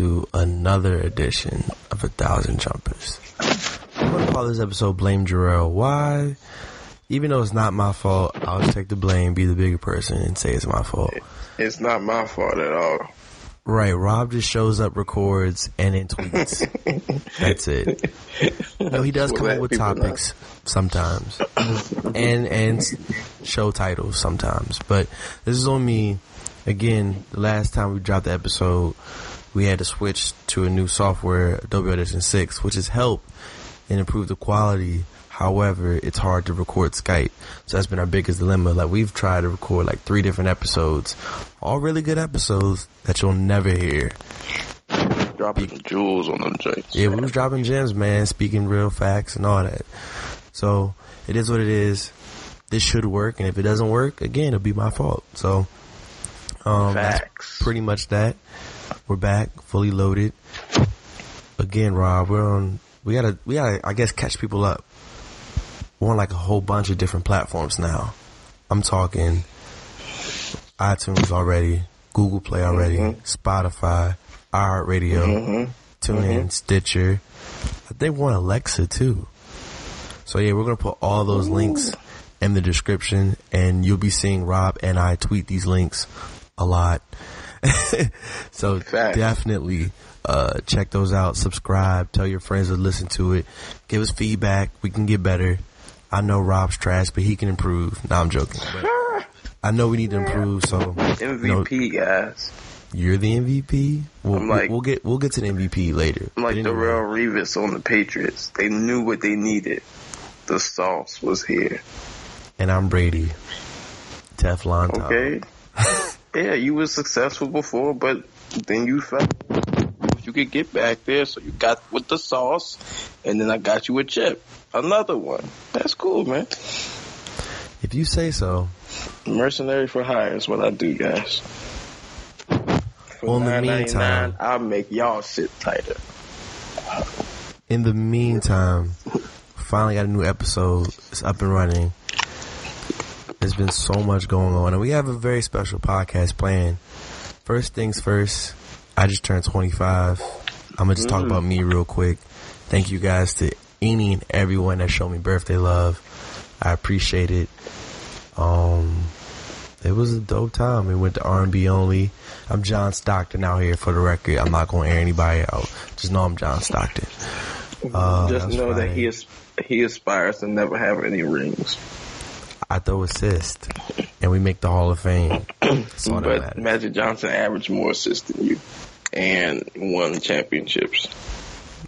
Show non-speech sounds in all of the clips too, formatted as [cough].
to another edition of A Thousand Jumpers. I'm going to call this episode Blame Jarrell. Why? Even though it's not my fault, I'll just take the blame, be the bigger person, and say it's my fault. It's not my fault at all. Right, Rob just shows up, records, and then tweets. [laughs] That's it. No, he does come up with topics sometimes, and and show titles sometimes. But this is on me. Again, the last time we dropped the episode, we had to switch to a new software, Adobe Audition 6, which has helped and improved the quality. However, it's hard to record Skype. So that's been our biggest dilemma. Like we've tried to record like three different episodes, all really good episodes that you'll never hear. Dropping jewels on them. Yeah, we was dropping gems, man, speaking real facts and all that. So it is what it is. This should work, and if it doesn't work, again, it'll be my fault. So um, that's pretty much that. We're back, fully loaded. Again, Rob, we're on. We gotta, we gotta, I guess, catch people up. We're on like a whole bunch of different platforms now. I'm talking iTunes already, Google Play already, mm-hmm. Spotify, iHeartRadio, mm-hmm. TuneIn, mm-hmm. Stitcher. I think we're on Alexa too. So yeah, we're gonna put all those links in the description, and you'll be seeing Rob and I tweet these links a lot. [laughs] so definitely uh, check those out. Subscribe. Tell your friends to listen to it. Give us feedback. We can get better. I know Rob's trash, but he can improve. No, I'm joking. [laughs] I know we need to improve. So you know, MVP guys. you're the MVP. We'll, I'm like- we'll get we'll get to the MVP later. I'm like But the anyway. real Revis on the Patriots. They knew what they needed. The sauce was here. and I'm Brady. Teflon. Okay. [laughs] yeah, you were successful before, but then you felt you could get back there, so you got with the sauce, and then I got you a chip, another one. That's cool, man. If you say so. Mercenary for hire is what I do, guys. For Well, in the meantime- I'll make y'all sit tighter. In the meantime, finally got a new episode. It's up and running. There's been so much going on, and we have a very special podcast planned. First things first, I just turned 25. I'm gonna just talk about me real quick. Thank you guys to any and everyone that showed me birthday love. I appreciate it. Um, it was a dope time. We went to R&B only. I'm John Stockton out here for the record. I'm not gonna air anybody out. Just know I'm John Stockton. Uh, Just know that he is he aspires to never have any rings. I throw assist, and we make the Hall of Fame. That's all that But. Magic Johnson averaged more assists than you, and won championships.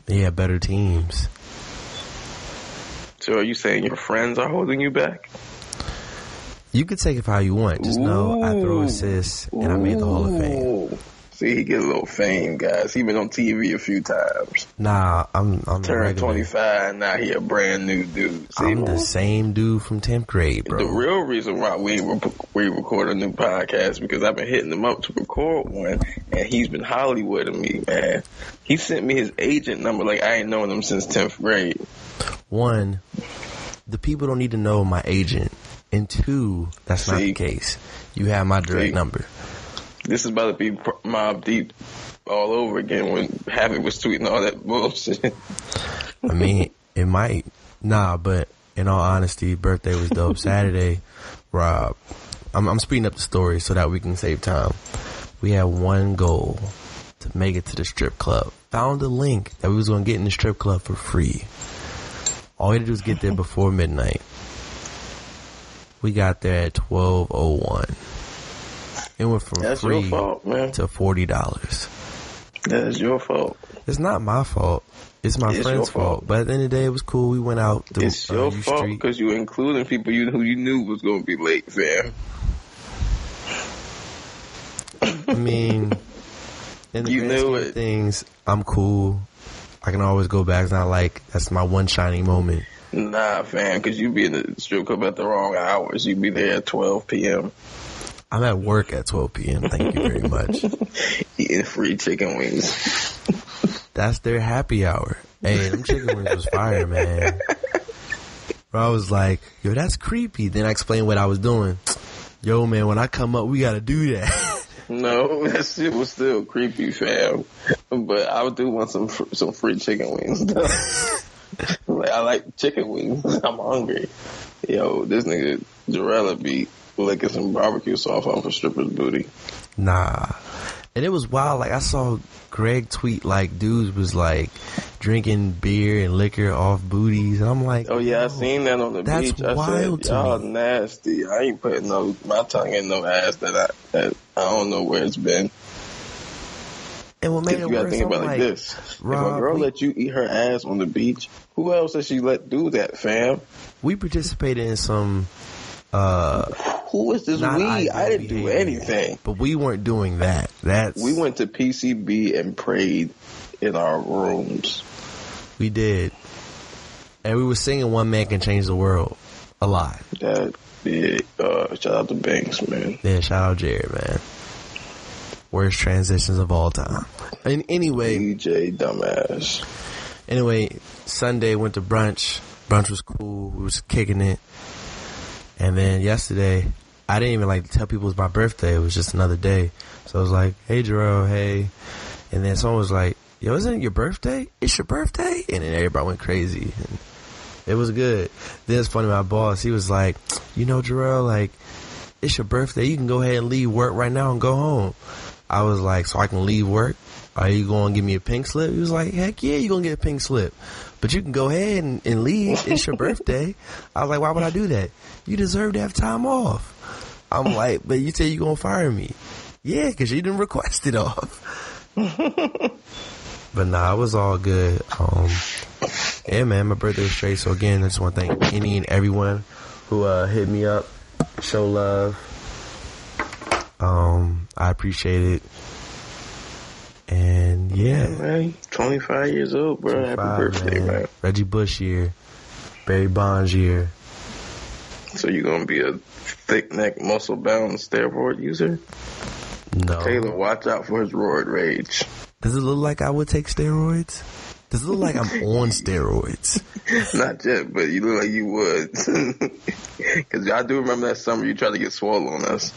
Yeah, better teams. So are you saying your friends are holding you back? You can take it how you want. Just know I throw Ooh. assists, and I made the Hall of Fame. See, he get a little fame, guys. He been on TV a few times. Nah, I'm I'm Turned 25, now he a brand new dude. See, I'm the same dude from 10th grade, bro. The real reason why we we record a new podcast because I've been hitting him up to record one, and he's been Hollywooding me, man. He sent me his agent number like I ain't known him since tenth grade. One, the people don't need to know my agent. And two, that's not the case. You have my direct See? number. This is about to be Mobb Deep all over again when Havoc was tweeting all that bullshit. I mean, it might. Nah, but in all honesty, birthday was dope. [laughs] Saturday, Rob, I'm, I'm speeding up the story so that we can save time. We had one goal to make it to the strip club. Found a link that we was gonna get in the strip club for free. All we had to do was get there [laughs] before midnight. We got there at twelve oh one. It went from That's free your fault, man. to forty dollars. That's your fault. It's not my fault. It's my It's friend's fault. fault. But at the end of the day, it was cool. We went out. The, It's uh, your U fault because you were including people you who you knew was going to be late, fam. I mean, [laughs] in the You knew it. things, I'm cool. I can always go back. It's not like that's my one shining moment. Nah, fam, because you'd be in the strip club at the wrong hours. You'd be there at 12 p.m. I'm at work at 12 p.m. Thank you very much. [laughs] eating free chicken wings. That's their happy hour. Hey, them chicken wings was fire, man. Bro, I was like, yo, that's creepy. Then I explained what I was doing. Yo, man, when I come up, we gotta do that. [laughs] No, that shit was still creepy, fam. But I do want some fr- some free chicken wings. [laughs] Like, I like chicken wings. I'm hungry. Yo, this nigga Jarella be licking some barbecue sauce off a stripper's booty. Nah. And it was wild. Like I saw Greg tweet like dudes was like drinking beer and liquor off booties. And I'm like, Oh yeah, I seen that on the That's beach. I wild said, y'all nasty. I ain't putting no my tongue in no ass that I that I don't know where it's been. And what made it you gotta worse, think about like, like this: if a girl we- let you eat her ass on the beach, who else does she let do that, fam? we participated in some uh Who is this we? I didn't do anything. But we weren't doing that. That's We went to PCB and prayed in our rooms. we did. And we were singing One Man Can Change the World a lot. That big. Uh, shout out to Banks, man. Yeah, shout out Jared, man. Worst transitions of all time. And anyway, DJ dumbass. Anyway, Sunday went to brunch. Brunch was cool. We was kicking it. And then yesterday, I didn't even like to tell people it was my birthday. It was just another day. So I was like, "Hey, Jerome, hey." And then someone was like, "Yo, isn't it your birthday? It's your birthday?" And then everybody went crazy. And it was good. Then it's funny. My boss, he was like, "You know, Jarrell, like, it's your birthday. You can go ahead and leave work right now and go home." I was like, "So I can leave work? Are you going to give me a pink slip?" He was like, "Heck yeah, you're going to get a pink slip, but you can go ahead and, and leave. It's your [laughs] birthday." I was like, "Why would I do that? You deserve to have time off." I'm [laughs] like, "But you said you're going to fire me." Yeah, because you didn't request it off. [laughs] but nah, it was all good. Um, yeah, man, my birthday was straight. So again, I just want to thank any and everyone who uh, hit me up, show love. Um, I appreciate it. And yeah, Man, 25 years old, bro. Happy 25, birthday, man. Reggie Bush year, Barry Bonds year. So you're gonna be a thick neck, muscle bound steroid user? No, Taylor, watch out for his roid rage. does it look like I would take steroids? Does it look like I'm [laughs] on steroids? Not yet, but you look like you would. [laughs] Cause I do remember that summer you tried to get swole on us.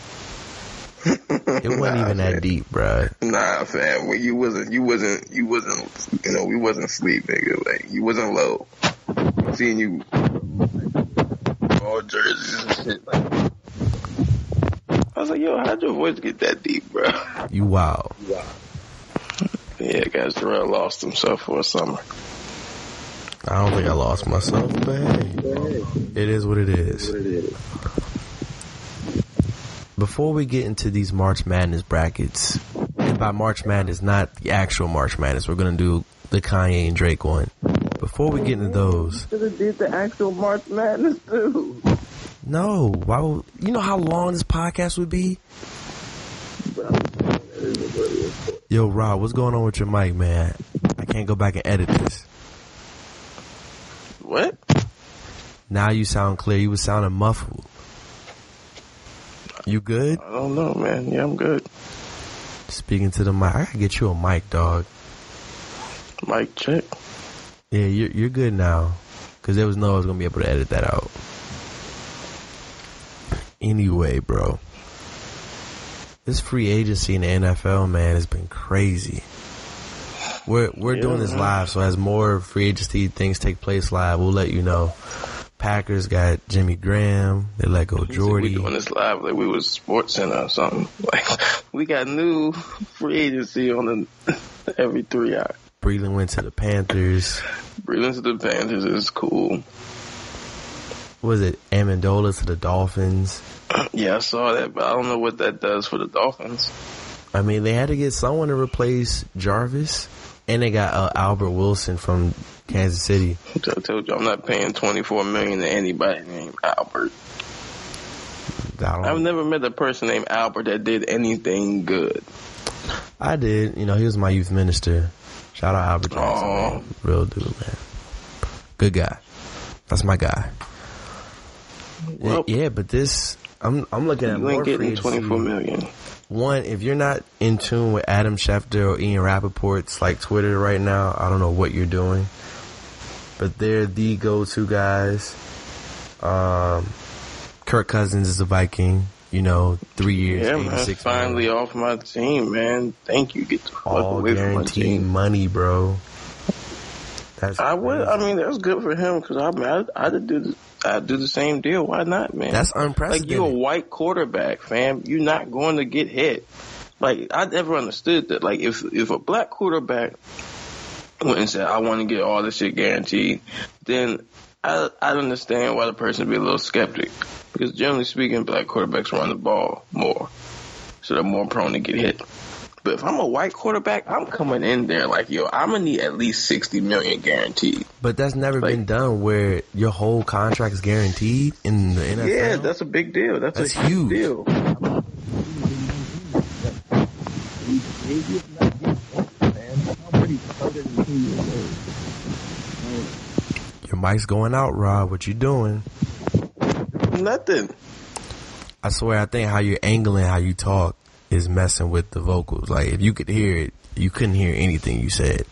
It wasn't [laughs] even that deep, bro. Nah, fam. Well, you wasn't. You wasn't. You wasn't. You know, we wasn't sleep, nigga. Like you wasn't low. Seeing you all jerseys and shit. Like, I was like, yo, how'd your voice get that deep, bro? You wow. [laughs] Yeah, guys, Jarrell lost himself for a summer. I don't think I lost myself, but hey, it is what it is. Before we get into these March Madness brackets, and by March Madness, not the actual March Madness, we're gonna do the Kanye and Drake one. Before we get into those, Should have did the actual March Madness too. no, why would, you know how long this podcast would be? Yo, Rob, what's going on with your mic, man? I can't go back and edit this. What? Now you sound clear. You was sounding muffled. You good? I don't know, man. Yeah, I'm good. Speaking to the mic. I gotta get you a mic, dog. Mic check. Yeah, you're you're good now. Cause there was no I was gonna be able to edit that out. Anyway, bro. This free agency in the NFL, man, has been crazy. We're we're Yeah, doing this man. live, so as more free agency things take place live, we'll let you know. Packers got Jimmy Graham. They let go Jordy. We doing this live like we was Sports Center or something. [laughs] Like we got new free agency on the every three hours. Breeland went to the Panthers. Breeland to the Panthers is cool. Was it Amendola to the Dolphins? [clears throat] Yeah, I saw that, but I don't know what that does for the Dolphins. I mean, they had to get someone to replace Jarvis, and they got uh, Albert Wilson from Kansas City. I told you I'm not paying 24 million to anybody named Albert. I've never met a person named Albert that did anything good. I did. You know, he was my youth minister. Shout out Albert Johnson. Man. Real dude, man. Good guy. That's my guy. Well, yeah, but this, I'm I'm looking at you more ain't free getting agency. 24 million. One, if you're not in tune with Adam Schefter or Ian Rapoport's like Twitter right now, I don't know what you're doing. But they're the go-to guys. Um, Kirk Cousins is a Viking. You know, three years, Yeah, man. 86 Finally million. off my team, man. Thank you. Get the fuck all away from my team. money, bro. That's I would. I mean, that's good for him because I mean, I'd, I'd do the, I'd do the same deal. Why not, man? That's like unprecedented. you a white quarterback, fam. You're not going to get hit. Like I never understood that. Like if if a black quarterback went and said, "I want to get all this shit guaranteed," then I I understand why the person would be a little skeptic because generally speaking, black quarterbacks run the ball more, so they're more prone to get hit. But if I'm a white quarterback, I'm coming in there like, yo, I'm gonna need at least sixty million guaranteed. but that's never Like- been done where your whole contract is guaranteed in the NFL. Yeah, that's a big deal. That's, That's a huge huge. deal. Your mic's going out, Rob. What you doing? Nothing. I swear, I think how you're angling, how you talk, is messing with the vocals. Like if you could hear it, you couldn't hear anything you said.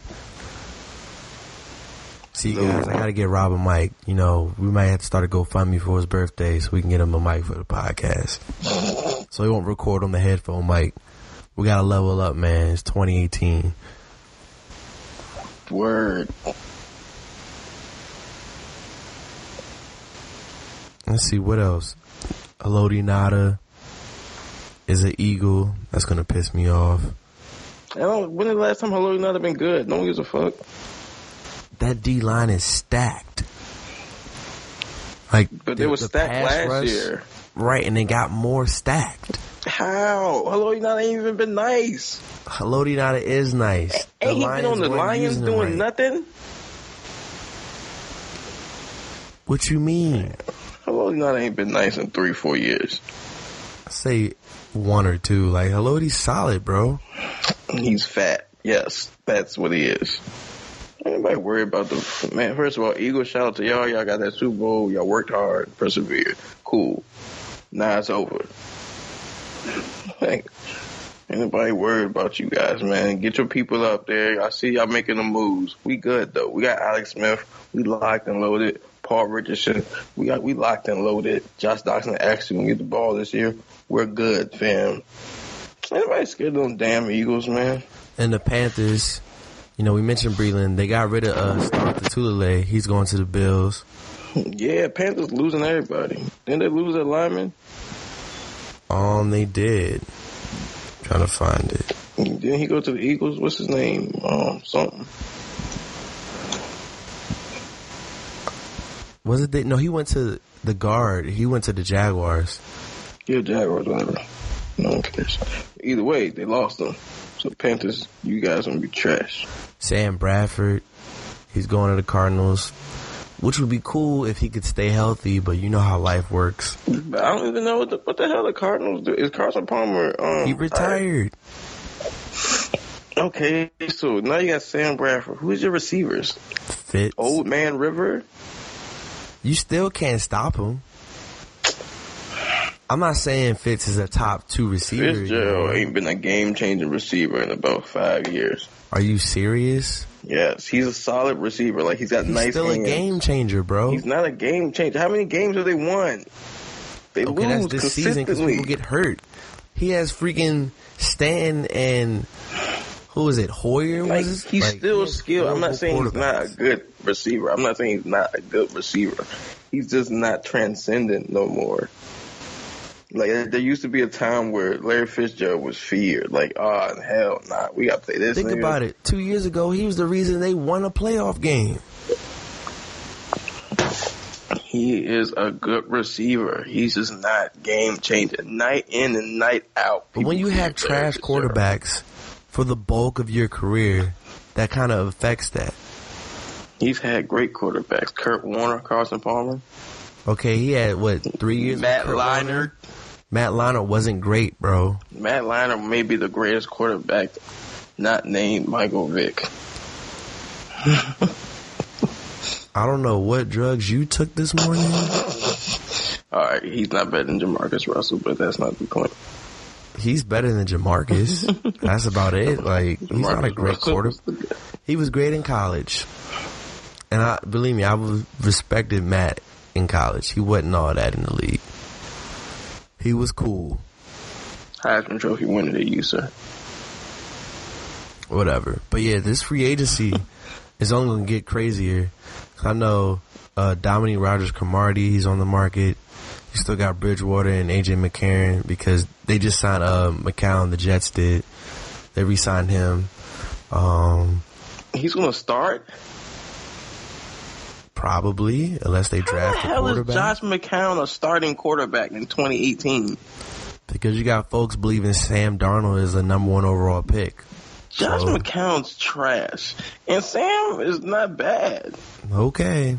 See, guys, I gotta get Rob a mic. You know, we might have to start a GoFundMe for his birthday so we can get him a mic for the podcast. So he won't record on the headphone mic. We gotta level up, man. It's 2018. Word. Let's see what else. Haloti Ngata is an eagle. That's gonna piss me off. I don't. When the last time Hello have been good? No one gives a fuck. That D line is stacked. Like, But they the- were the stacked last rush- year. right? And they got more stacked. How? Hello not ain't even been nice. Haloti Ngata is nice. Ain't he been on the Lions doing right. nothing? What you mean? Hello not ain't been nice in three, four years. say one or two. Like Haloti's solid, bro. He's fat. Yes, that's what he is. Anybody worry about the man? First of all, Eagles shout out to y'all. Y'all got that Super Bowl. Y'all worked hard, persevered. Cool. Now it's over. Like, anybody worried about you guys, man? Get your people up there. I see y'all making the moves. We good though. We got Alex Smith. We locked and loaded. Paul Richardson. We got we locked and loaded. Josh Doctson actually gonna get the ball this year. We're good, fam. Anybody scared of them damn Eagles, man? And the Panthers, you know, we mentioned Breeland. They got rid of uh, Star Lotulelei. He's going to the Bills. [laughs] Yeah, Panthers losing everybody. Didn't they lose their lineman? Um, they did. Trying to find it. Didn't he go to the Eagles? What's his name? Um, something. Was it? They, no, he went to the guard. He went to the Jaguars. Yeah, Jaguars, whatever. No one cares. Either way, they lost them. So Panthers, you guys gonna be trash. Sam Bradford. He's going to the Cardinals, which would be cool if he could stay healthy. But you know how life works. But I don't even know what the, what the hell the Cardinals do. Is Carson Palmer? Um, He retired. Okay, so now you got Sam Bradford. Who's your receivers? Fitz. Old Man River. You still can't stop him. I'm not saying Fitz is a top two receiver. you Fitzgerald know. ain't been a game changing receiver in about five years. Are you serious? Yes, he's a solid receiver. Like he's got He's nice. still a game changer, bro. He's not a game changer. How many games have they won? They okay, that's lose this season because people get hurt. He has freaking Stanton who is it? Hoyer Like was he's like, still skilled. I'm not saying he's not a good receiver. I'm not saying he's not a good receiver. He's just not transcendent no more. Like there used to be a time where Larry Fitzgerald was feared. Like, oh hell, nah, we got to play this. Think nigga. about it. Two years ago, he was the reason they won a playoff game. He is a good receiver. He's just not game changing. Night in and night out. But when you have trash quarterbacks for the bulk of your career, that kind of affects that. He's had great quarterbacks. Kurt Warner, Carson Palmer, Okay, he had what three years? Matt Kurt Leinart. Matt Leinart wasn't great, bro. Matt Leinart may be the greatest quarterback not named Michael Vick. [laughs] I don't know what drugs you took this morning. All right, he's not better than Jamarcus Russell, but that's not the point. He's better than Jamarcus. [laughs] That's about it. Like he's not a great Russell quarter. He was great in college, and I believe me, I was respected Matt in college. He wasn't all that in the league. He was cool. Heisman Trophy winner to you, sir. whatever. But yeah, this free agency [laughs] is only gonna get crazier. I know uh, Dominique Rodgers Cromartie, he's on the market. You still got Bridgewater and AJ McCarron because they just signed uh, McCown. The Jets did. They re-signed him. Um, He's going to start. Probably unless they How the draft a hell is. Josh McCown a starting quarterback in 2018? because you got folks believing Sam Darnold is a number one overall pick. Josh So- McCown's trash, and Sam is not bad. Okay,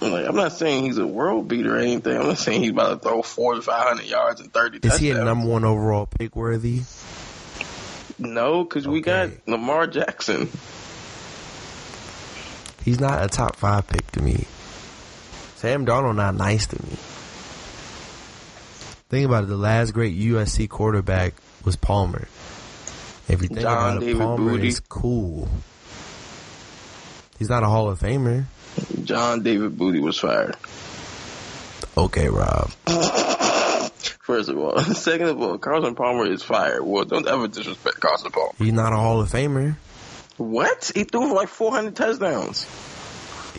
Like, I'm not saying he's a world beater or anything. I'm not saying he's about to throw 4,500 yards and 30 is touchdowns. he a number one overall pick worthy? No, because we got Lamar Jackson. He's not a top five pick to me. Sam Darnold not nice to me. Think about it. The last great USC quarterback was Palmer. If you think John about it, David Palmer Booty. is cool. He's not a Hall of Famer. John David Booty was fired. Okay, Rob. [coughs] First of all. [laughs] Second of all, Carson Palmer is fired. Well, don't ever disrespect Carson Palmer. He's not a Hall of Famer. What? He threw for like 400 touchdowns.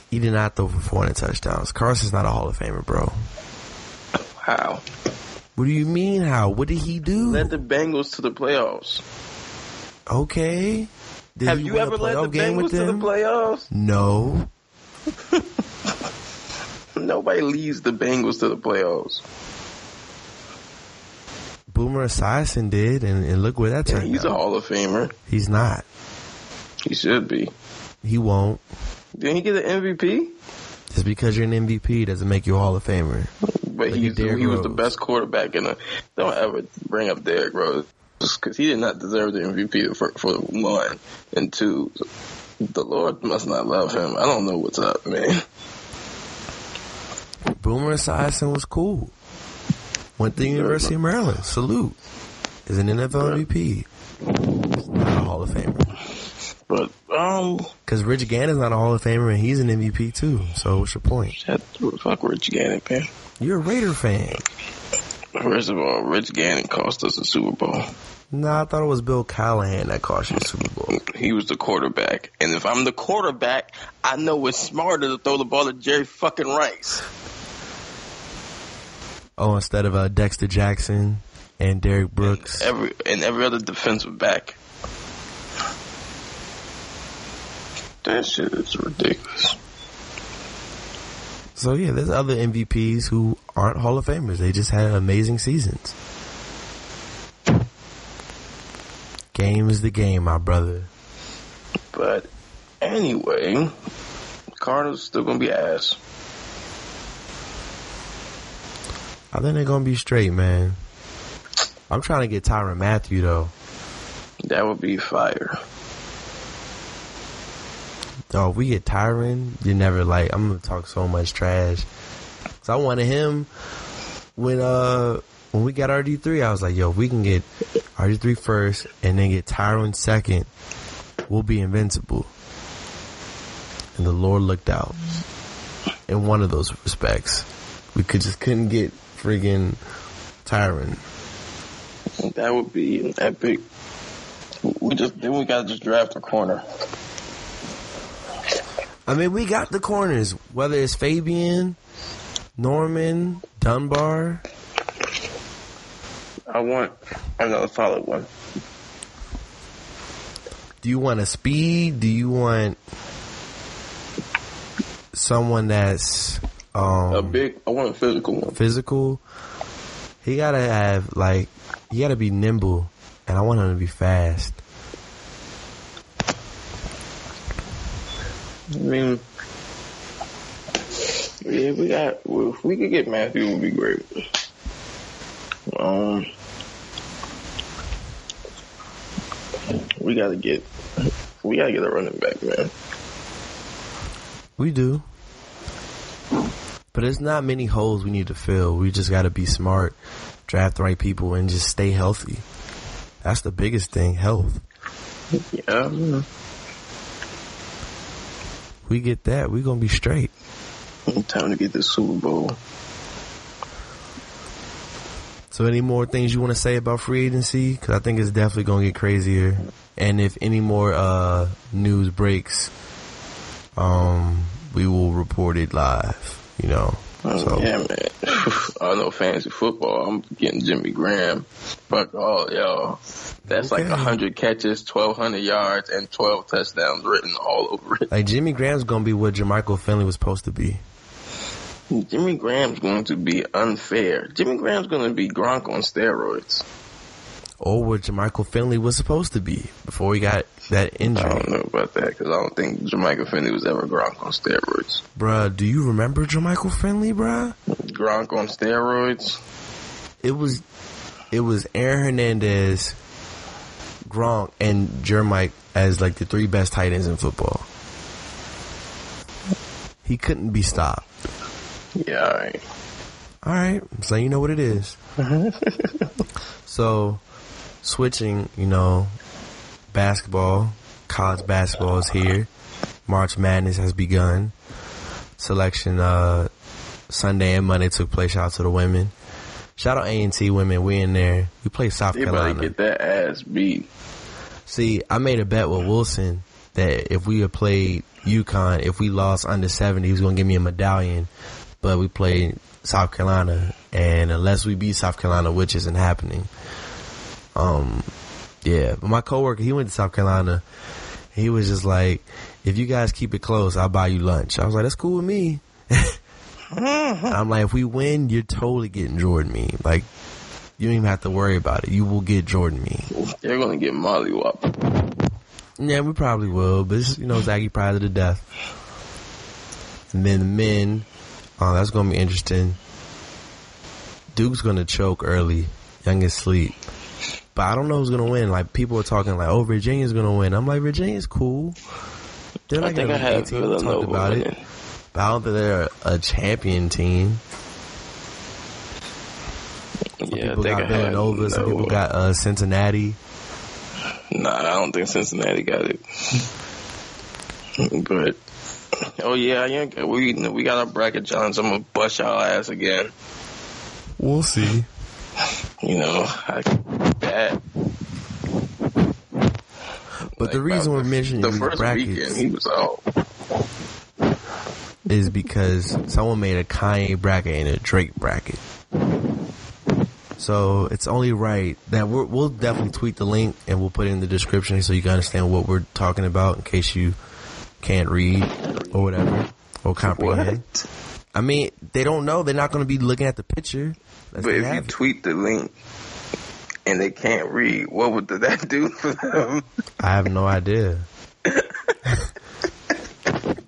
He did not throw for 400 touchdowns. Carson's not a Hall of Famer, bro. How? What do you mean? How? What did he do? Led the Bengals to the playoffs. okay. Did Have you ever led the Bengals to the playoffs? No. [laughs] Nobody leads the Bengals to the playoffs. Boomer Esiason did, and, and look where that Yeah, turned he's a. Hall of Famer. He's not. He should be. He won't. Didn't he get an MVP? Just because you're an MVP doesn't make you a Hall of Famer. But Look he, he was the best quarterback in the. Don't ever bring up Derrick Rose because he did not deserve the MVP for, for one and two. The Lord must not love him. I don't know what's up, man. Boomer Esiason was cool. Went to the University of Maryland. Salute. Is an NFL MVP. He's not a Hall of Famer. But um, Because Rich Gannon's not a Hall of Famer, and he's an MVP too. So what's your point? shut the fuck Rich Gannon, man. You're a Raider fan. First of all, Rich Gannon cost us a Super Bowl. Nah, I thought it was Bill Callahan that cost you the Super Bowl. He was the quarterback, and if I'm the quarterback, I know it's smarter to throw the ball to Jerry fucking Rice. Oh, instead of uh, Dexter Jackson and Derrick Brooks. Every and every other defensive back. That shit is ridiculous. So yeah, there's other MVPs who aren't Hall of Famers. They just had amazing seasons. Game is the game, my brother. But anyway, Cardinals still gonna be ass. I think they're gonna be straight, man. I'm trying to get Tyrann Mathieu though. That would be fire. Oh, if we get Tyrann, you're never like I'm gonna talk so much trash. So I wanted him when uh when we got RD three, I was like, yo, if we can get RD three first and then get Tyrann second, we'll be invincible. And the Lord looked out. In one of those respects. We could just couldn't get friggin' Tyrann. That would be epic We just then we gotta just draft a corner. I mean, we got the corners, whether it's Fabian, Norman, Dunbar. I want another solid one. Do you want a speed? Do you want someone that's um, A big. I want a physical one. physical? He gotta have like he gotta be nimble, and I want him to be fast. I mean, yeah, we got. If we could get Mathieu, it would be great. Um, we gotta get. We gotta get a running back, man. We do. But there's not many holes we need to fill. We just got to be smart, draft the right people, and just stay healthy. That's the biggest thing, health. Yeah. We get that, we're going to be straight. time to get the Super Bowl. So any more things you want to say about free agency? Because I think it's definitely going to get crazier. And if any more uh, news breaks, um, we will report it live, you know. Oh, So yeah, man. [sighs] I know fantasy football. I'm getting Jimmy Graham. Fuck all y'all. That's like Okay. 100 catches, 1,200 yards, and 12 touchdowns written all over it. like Jimmy Graham's going to be what Jermichael Finley was supposed to be. Jimmy Graham's going to be unfair. Jimmy Graham's going to be Gronk on steroids. Or what Jermichael Finley was supposed to be before he got that injury. I don't know about that because I don't think Jermichael Finley was ever Gronk on steroids. Bruh, do you remember Jermichael Finley, bruh? Gronk on steroids? It was it was Aaron Hernandez, Gronk, and Jermike as like the three best tight ends in football. He couldn't be stopped. Yeah, all right. All right, so you know what it is. [laughs] so, switching, you know, basketball, college basketball is here. March Madness has begun. Selection uh, Sunday and Monday took place. Shout out to the women. Shout out A and T women. We in there. We play South They Carolina. get that ass beat. See, I made a bet with Wilson that if we had played UConn, if we lost under 70, he was going to give me a medallion. But we played South Carolina, and unless we beat South Carolina, which isn't happening, um, yeah. But my coworker, he went to South Carolina. He was just like, if you guys keep it close, I'll buy you lunch. I was like, that's cool with me. I'm like, if we win, you're totally getting Jordan me. Like, you don't even have to worry about it. You will get Jordan me. You're going to get Molly Wop. Yeah, we probably will, but it's, you know, Zaggy probably to death. And then the men, oh, that's gonna be interesting. Duke's gonna choke early, youngest sleep. But I don't know who's gonna win. Like people are talking like, oh, Virginia's gonna win. I'm like, Virginia's cool. They're I like think I have elite team. Talked about winning. it. But I don't think they're a champion team. Some Yeah, I people think got I have Villanova. Some people got uh, Cincinnati. Nah, I don't think Cincinnati got it. but oh yeah, yeah, we we got our bracket challenge. I'm gonna bust y'all ass again. We'll see. You know, I that. But the reason uh, we're mentioning the first brackets weekend, he was out. is because someone made a Kanye bracket and a Drake bracket. So it's only right that we're, we'll definitely tweet the link and we'll put it in the description so you can understand what we're talking about in case you can't read or whatever or comprehend. What? I mean, they don't know. They're not going to be looking at the picture. But if you tweet the link and they can't read, what would [laughs] that do for them? I have no idea. [laughs]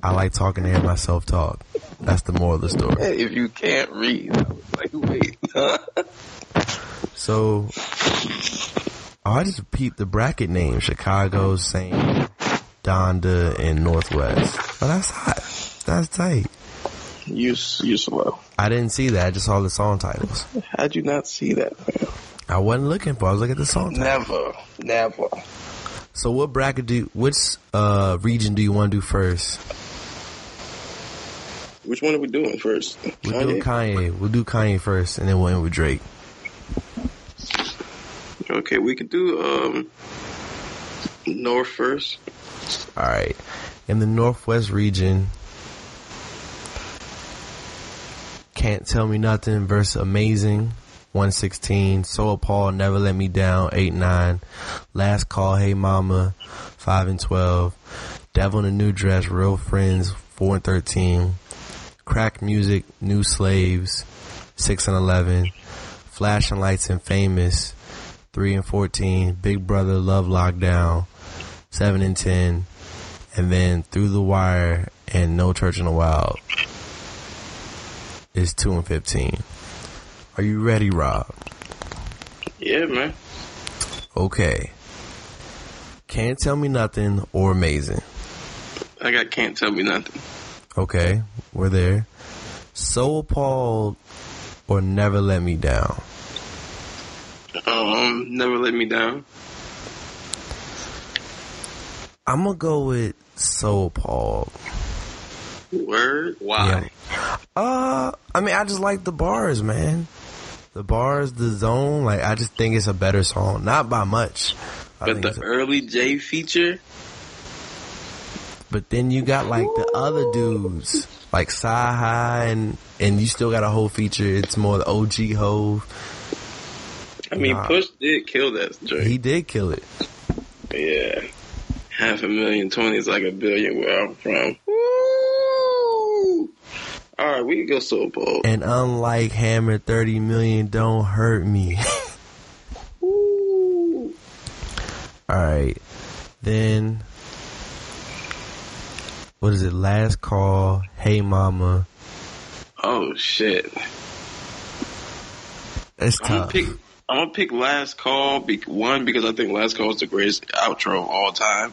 I like talking to hear myself talk. That's the moral of the story. if you can't read, I was like, wait. So, oh, I just peeped the bracket name: Chicago, Saint, Donda, and Northwest. Oh, that's hot. That's tight. you you slow. I didn't see that. I just saw the song titles. How'd you not see that? Man? I wasn't looking for. I was looking at the song titles. Never, never. So, what bracket do? Which uh region do you want to do first? Which one are we doing first? We'll do Kanye. We'll do Kanye first, and then we'll end with Drake. Okay, we could do um North first. All right. In the Northwest region, Can't Tell Me Nothing versus Amazing, 116. So Appalled, Never Let Me Down, 8 9. Last Call, Hey Mama, 5 and 12. Devil in a New Dress, Real Friends, 4 and 13. Crack Music, New Slaves, 6 and 11. Flashing Lights and Famous, 3 and 14. Big Brother, Love Lockdown, 7 and 10. And then Through the Wire and No Church in the Wild is 2 and 15. Are you ready, Rob? Yeah, man. Okay. Can't Tell Me Nothing or Amazing. I got can't tell me nothing. Okay, we're there. So Appalled or Never Let Me Down. Um, never let me down. I'm gonna go with So Appalled. Word. Why? Uh, I mean, I just like the bars, man. The bars, the zone, like, I just think it's a better song. Not by much. I But the early J feature. but then you got like the other dudes, like CyHi, and, and you still got a whole feature. It's more the OG Hove. I mean, Nah. Push did kill that joint. He did kill it. Yeah. Half a million, twenty is like a billion where I'm from. Woo! All right, we can go so bold. And unlike Hammer 30 million, don't hurt me. [laughs] Woo! Alright. Then, what is it? Last call. Hey mama. Oh shit! It's I'm gonna tough. pick. I'm gonna pick Last Call. One because I think Last Call is the greatest outro of all time,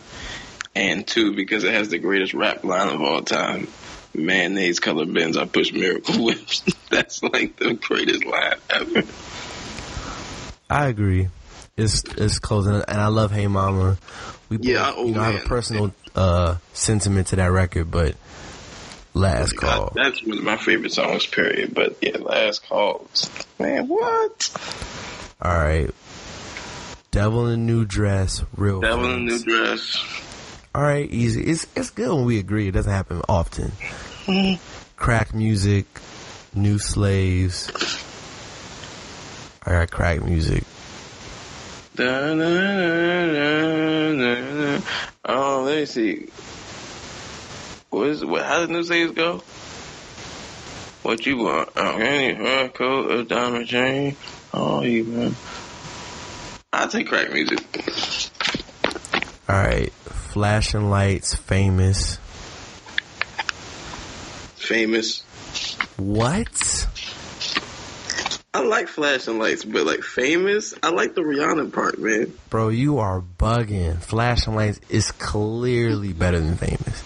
and two because it has the greatest rap line of all time. Mayonnaise colored Benz. I push miracle [laughs] whips. That's like the greatest line ever. I agree. It's it's closing, and I love Hey Mama. We both, Yeah, oh, you know, I have a personal uh, sentiment to that record, but last call. That's one of my favorite songs. Period. But yeah, Last Call. Man, what? All right. Devil in a New Dress, real. Devil in a New Dress. All right, easy. It's it's good when we agree. It doesn't happen often. Mm-hmm. [laughs] Crack music, new slaves. I got crack music. Da, da, da, da, da, da. Oh, let me see. What is what? How does New Slaves go? What you want? Oh, any hair coat, a diamond chain. Oh, you man. I'll take crack music. All right, flashing lights, famous. Famous. What? I like flashing lights, but like famous, I like the Rihanna part, man. Bro, you are bugging. Flashing lights is clearly better than famous.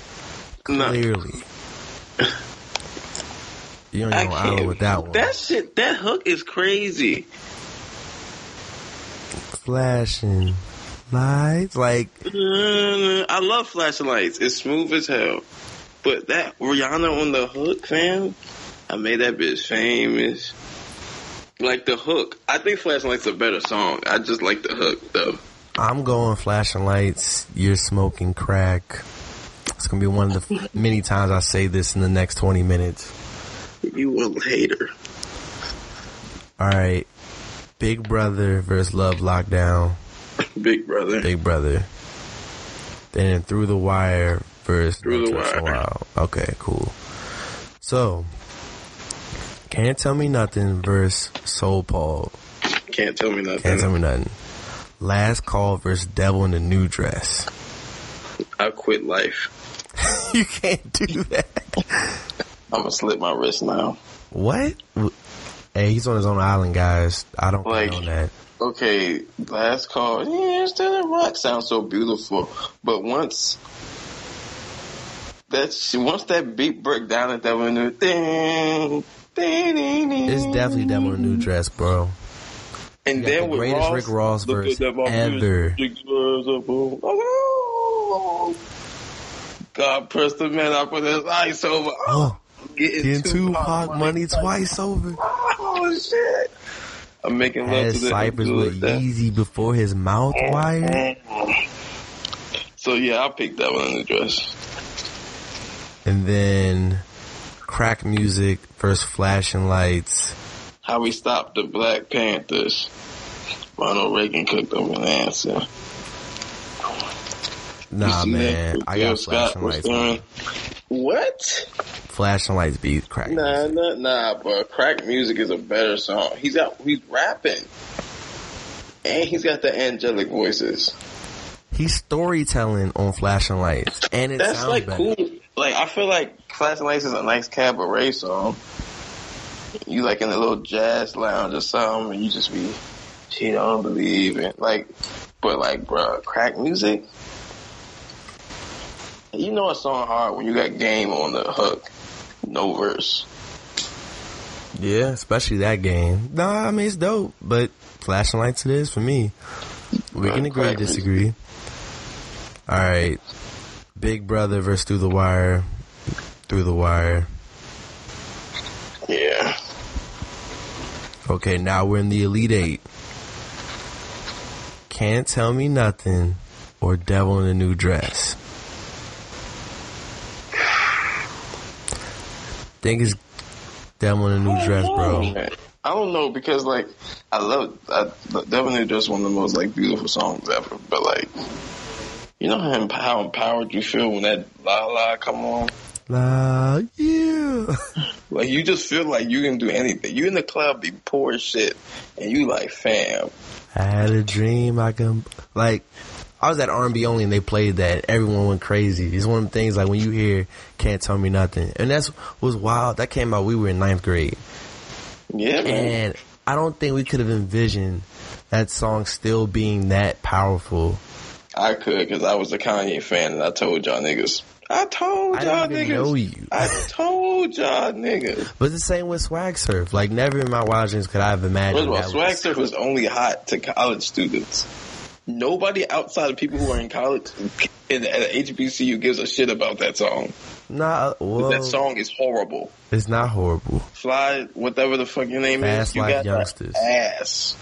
No. Clearly. [laughs] You don't I know with that one. That shit, that hook is crazy. Flashing lights, like mm, I love flashing lights. It's smooth as hell. But that Rihanna on the hook, fam, I made that bitch famous. Like the hook. I think Flashing Lights a better song. I just like the hook though. I'm going flashing lights. You're smoking crack. It's gonna be one of the [laughs] many times I say this in the next 20 minutes. You a hater. All right, Big Brother versus Love Lockdown. [laughs] Big brother. Big Brother. Then Through the Wire versus Through the No Trust in Wire. Wild. Okay, cool. So, Can't Tell Me Nothing versus So Appalled. Can't tell me nothing. Can't Tell Me Nothing. Last Call versus Devil in a New Dress. I quit life. [laughs] you can't do that. I'm gonna slip my wrist now. What? Hey, he's on his own island, guys. I don't like, on that. Okay, last call. Yeah, still in rock sounds so beautiful, but once that once that beat broke down at that one, ding, ding, It's definitely Devil in a New Dress, bro. And then the greatest Ross, Rick Ross verse that, ever. music was a boom. God pressed the man up with his ice over. Oh, getting, getting Tupac Tupac money twice over. Oh shit! I'm making love to the ciphers with. Yeezy before his mouth wired. So yeah, I'll pick that one in the dress. And then crack music versus flashing lights. How we stopped the Black Panthers. Ronald Reagan cooked up an answer. Nah, You see that? man, I got flashing lights. What? Flashing lights beat crack. Nah, nah, nah, but crack music is a better song. He's got, he's rapping. And he's got the angelic voices. He's storytelling on flashing lights, and it That's sounds like better. cool. Like, I feel like Flashing Lights is a nice cabaret song. You like in a little jazz lounge or something, and you just be, she don't believe it. Like, but like, bruh, crack music? You know a song hard when you got game on the hook. No verse. Yeah, especially that game. Nah, I mean it's dope, but flashing lights it is for me. We can agree to disagree. All right, Big Brother versus Through the Wire. Through the Wire. Yeah. Okay, now we're in the Elite Eight. Can't tell me nothing, or Devil in a New Dress. Think it's Devil in a New Dress, bro. I don't know because like I love I definitely just one of the most like beautiful songs ever. But like you know how, how empowered you feel when that la la come on. La, yeah. [laughs] Like you just feel like you can do anything. You in the club be poor as shit, and you like fam. I had a dream I can like I was at R&B only and they played that. Everyone went crazy. It's one of the things like when you hear "Can't Tell Me Nothing," and that's was wild. That came out. We were in ninth grade, Yeah, man. and I don't think we could have envisioned that song still being that powerful. I could because I was a Kanye fan, and I told y'all niggas. I told y'all even niggas. know you. I told y'all niggas. But the same with Swag Surf. Like never in my wildest dreams could I have imagined. First of all, that. swag surf was only hot to college students. Nobody outside of people who are in college in, at a HBCU gives a shit about that song. Nah, well, that song is horrible. it's not horrible. Fly, whatever the fuck your name Fast is, you Life got Youngsters. ass.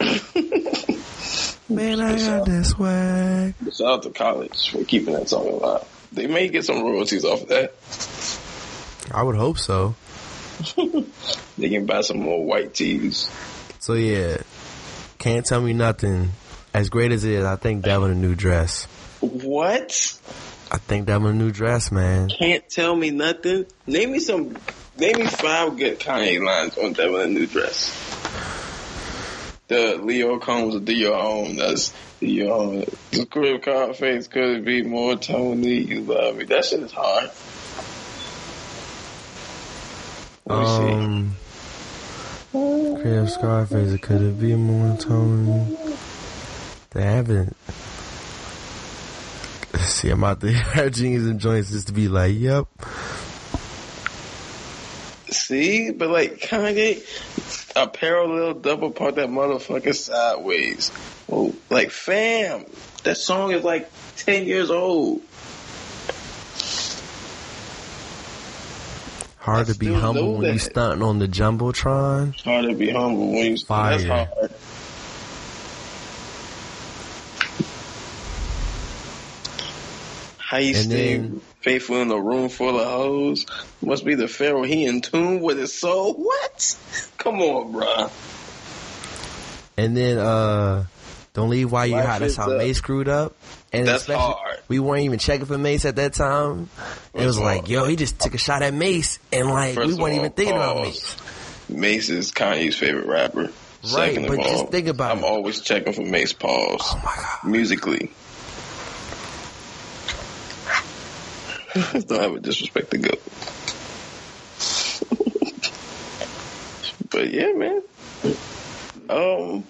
[laughs] Man, I got that swag. Shout out to college for keeping that song alive. They may get some royalties off of that. I would hope so. [laughs] They can buy some more white tees. So yeah, can't tell me nothing. As great as it is, I think Devil in a New Dress. What? I think Devil in a New Dress, man. Can't tell me nothing. Name me some. Name me five good Kanye lines on Devil in a New Dress. The Leo Combs of do your own. That's your uh, own. The crib card face could be more Tony? You love me. That shit is hard. Let me see. Um, Crib Scarface, it could been more Tony. They haven't. [laughs] See, I'm out there [laughs] jeans and joints just to be like, yep. See, but like Kanye, a parallel double part that motherfucker sideways. Oh, like fam, that song is like ten years old. Hard I to be humble when you stunting on the jumbotron. It's hard to be humble when you Fire. That's hard. How you And stay then- faithful in a room full of hoes? Must be the Pharaoh. He in tune with his soul. What? Come on, bruh. And then, uh, don't leave while you're Life hot. That's how. Mase screwed up. And That's hard. we weren't even checking for Mase at that time. It was That's like, yo, he just took a shot at Mase, and like we weren't all, even thinking about pause. Mase. Mase is Kanye's favorite rapper. Second but just all, think about I'm it. always checking for Mase pause. Oh my god. Musically. [laughs] Don't ever disrespect the goat. [laughs] but yeah, man. Um.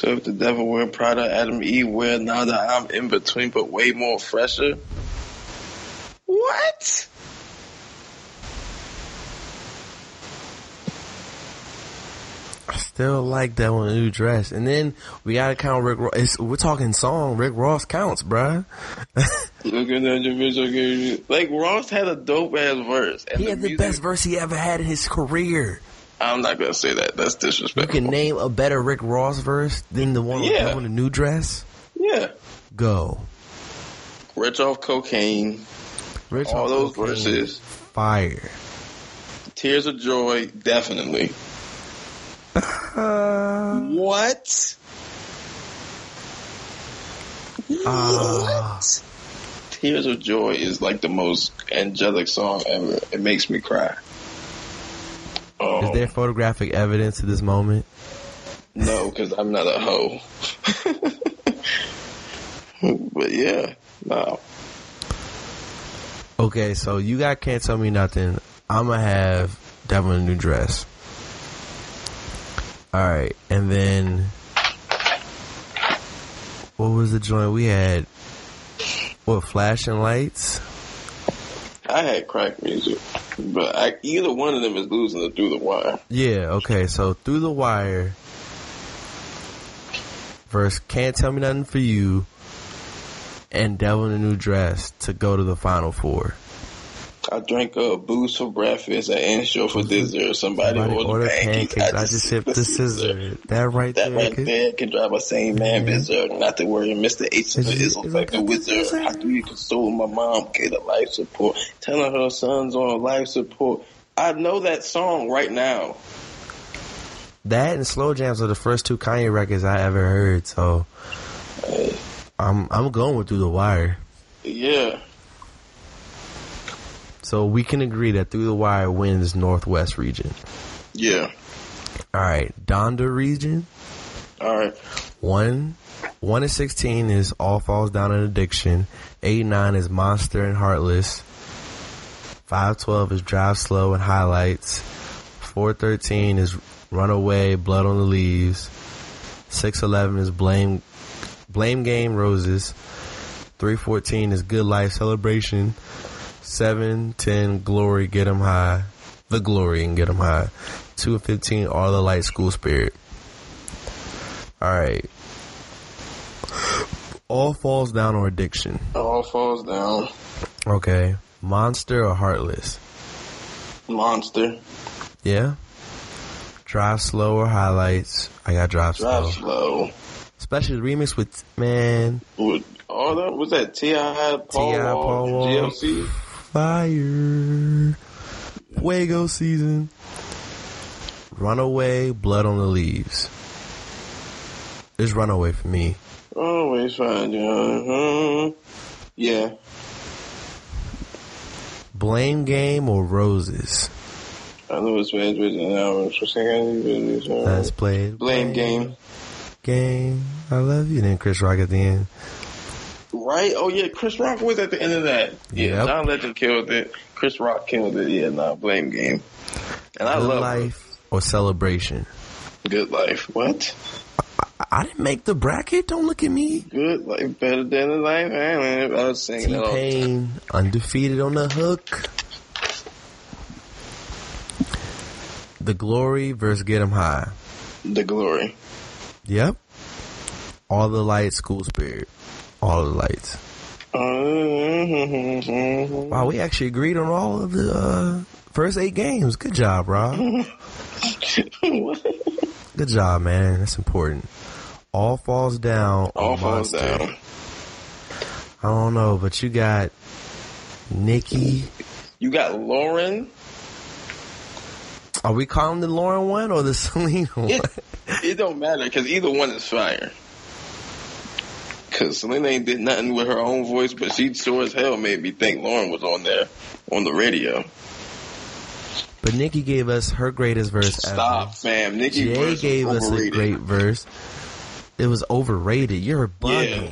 So if the devil wear Prada, Adam E wear now that I'm in between, but way more fresher. What? I still like that one new dress. And then we gotta count Rick Ross. It's, we're talking song. Rick Ross counts, bruh. [laughs] Looking at your bitch, I gave you. Like Ross had a dope ass verse. He had the music- best verse he ever had in his career. I'm not gonna say that. That's disrespectful. You can name a better Rick Ross verse than the one with Yeah. In a new dress. yeah, Go. rich off cocaine, Rich all off those cocaine, verses, Fire. tears of joy, definitely. Uh, [laughs] What? Ah. what? Tears of Joy is like the most angelic song ever. It makes me cry. Oh, is there photographic evidence to this moment? no, because I'm not a hoe. [laughs] but yeah, no. Okay, so you got Can't Tell Me Nothing. I'm gonna have Devil in a New Dress. Alright, and then what was the joint we had? What, flashing lights? I had crack music, but I, either one of them is losing to Through the Wire. Yeah, okay, so Through the Wire versus Can't Tell Me Nothing for You and Devil in a New Dress to go to the final four. I drank a booze for breakfast, an intro for dessert. Somebody, Somebody ordered pancakes. pancakes. I just sipped [laughs] the scissor. That right That there. right could- there can drive a sane man Mhm. berserk. Not to worry, Mr. H Is is it- like a wizard. How do you console my mom? Get a life support. Telling her son's on life support. I know that song right now. That and slow jams are the first two Kanye records I ever heard. So I'm I'm going with Through the Wire. Yeah. So we can agree that Through the Wire wins Northwest region. Yeah. All right, Donda region All right. one one and sixteen is All Falls Down in Addiction. Eight nine is Monster and Heartless. Five twelve is Drive Slow and Highlights. Four thirteen is Runaway, Blood on the Leaves. Six eleven is Blame Blame Game Roses. Three fourteen is Good Life Celebration. Seven ten Glory Get 'em High. The Glory and Get 'em High. Two and fifteen All the Light School Spirit. All right. All falls down or addiction. All falls down. Okay. Monster or heartless? Monster. Yeah. Drive slow or highlights? I got drive, Drive slow. Drive Slow. Especially the remix with man With all that was that T.I. Paul, T.I., Paul Wall. GLC. Fire. Fuego season. Runaway, blood on the leaves. It's runaway for me. Always find you. Uh-huh. Yeah. Blame game or roses? I know it's bad with an hour. So saying Let's play. Blame game. Game. I love you. Then Chris Rock at the end. Right? Oh yeah, Chris Rock was at the end of that. Yeah, Yep. John Legend killed it. Chris Rock killed it. Yeah, nah, blame game. And I Good love life or celebration? Good Life. What? I, I didn't make the bracket. Don't look at me. Good Life better than life. Man, I was singing T-Pain, all Pain, undefeated on the hook. The Glory versus Get 'em High. The Glory. Yep. All the lights, school spirit. All the lights. Uh-huh. Wow, we actually agreed on all of the uh, first eight games. Good job, Rob. [laughs] Good job, man. That's important. All falls down. all falls Monster. down. I don't know, but you got Nicki. You got Lauryn. Are we calling the Lauryn one or the [laughs] Syleena one? It, it don't matter because either one is fire. Because Syleena ain't did nothing with her own voice, but she sure as hell made me think Lauryn was on there on the radio. But Nicki gave us her greatest verse Stop, fam. ever. Nicki Jay gave us a great verse. It was overrated. You're bugging.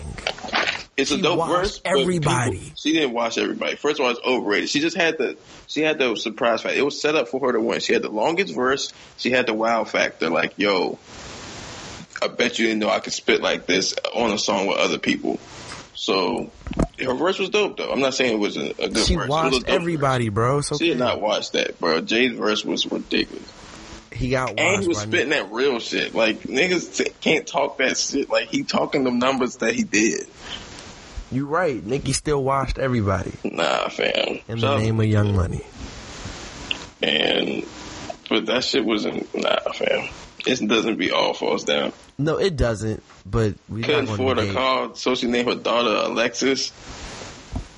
It's She a dope verse. everybody. people- she didn't watch everybody. First of all, it's overrated. She just had the she had the surprise factor. It was set up for her to win. She had the longest verse. She had the wow factor. Like, yo, I bet you didn't know I could spit like this on a song with other people. So her verse was dope, though. I'm not saying it was a, a good She verse. A watched everybody, bro. verse. So She did not watch that, bro. Jay's verse was ridiculous. he got. And he was spitting that real shit. Like niggas t- can't talk that shit. Like he talking the numbers that he did. You right. Nicki still watched everybody Nah, fam. in Shout the name of Young Money. And But that shit wasn't nah, fam. It doesn't be all falls down. No, it doesn't. But we Couldn't afford a to car, so she named her daughter Alexis.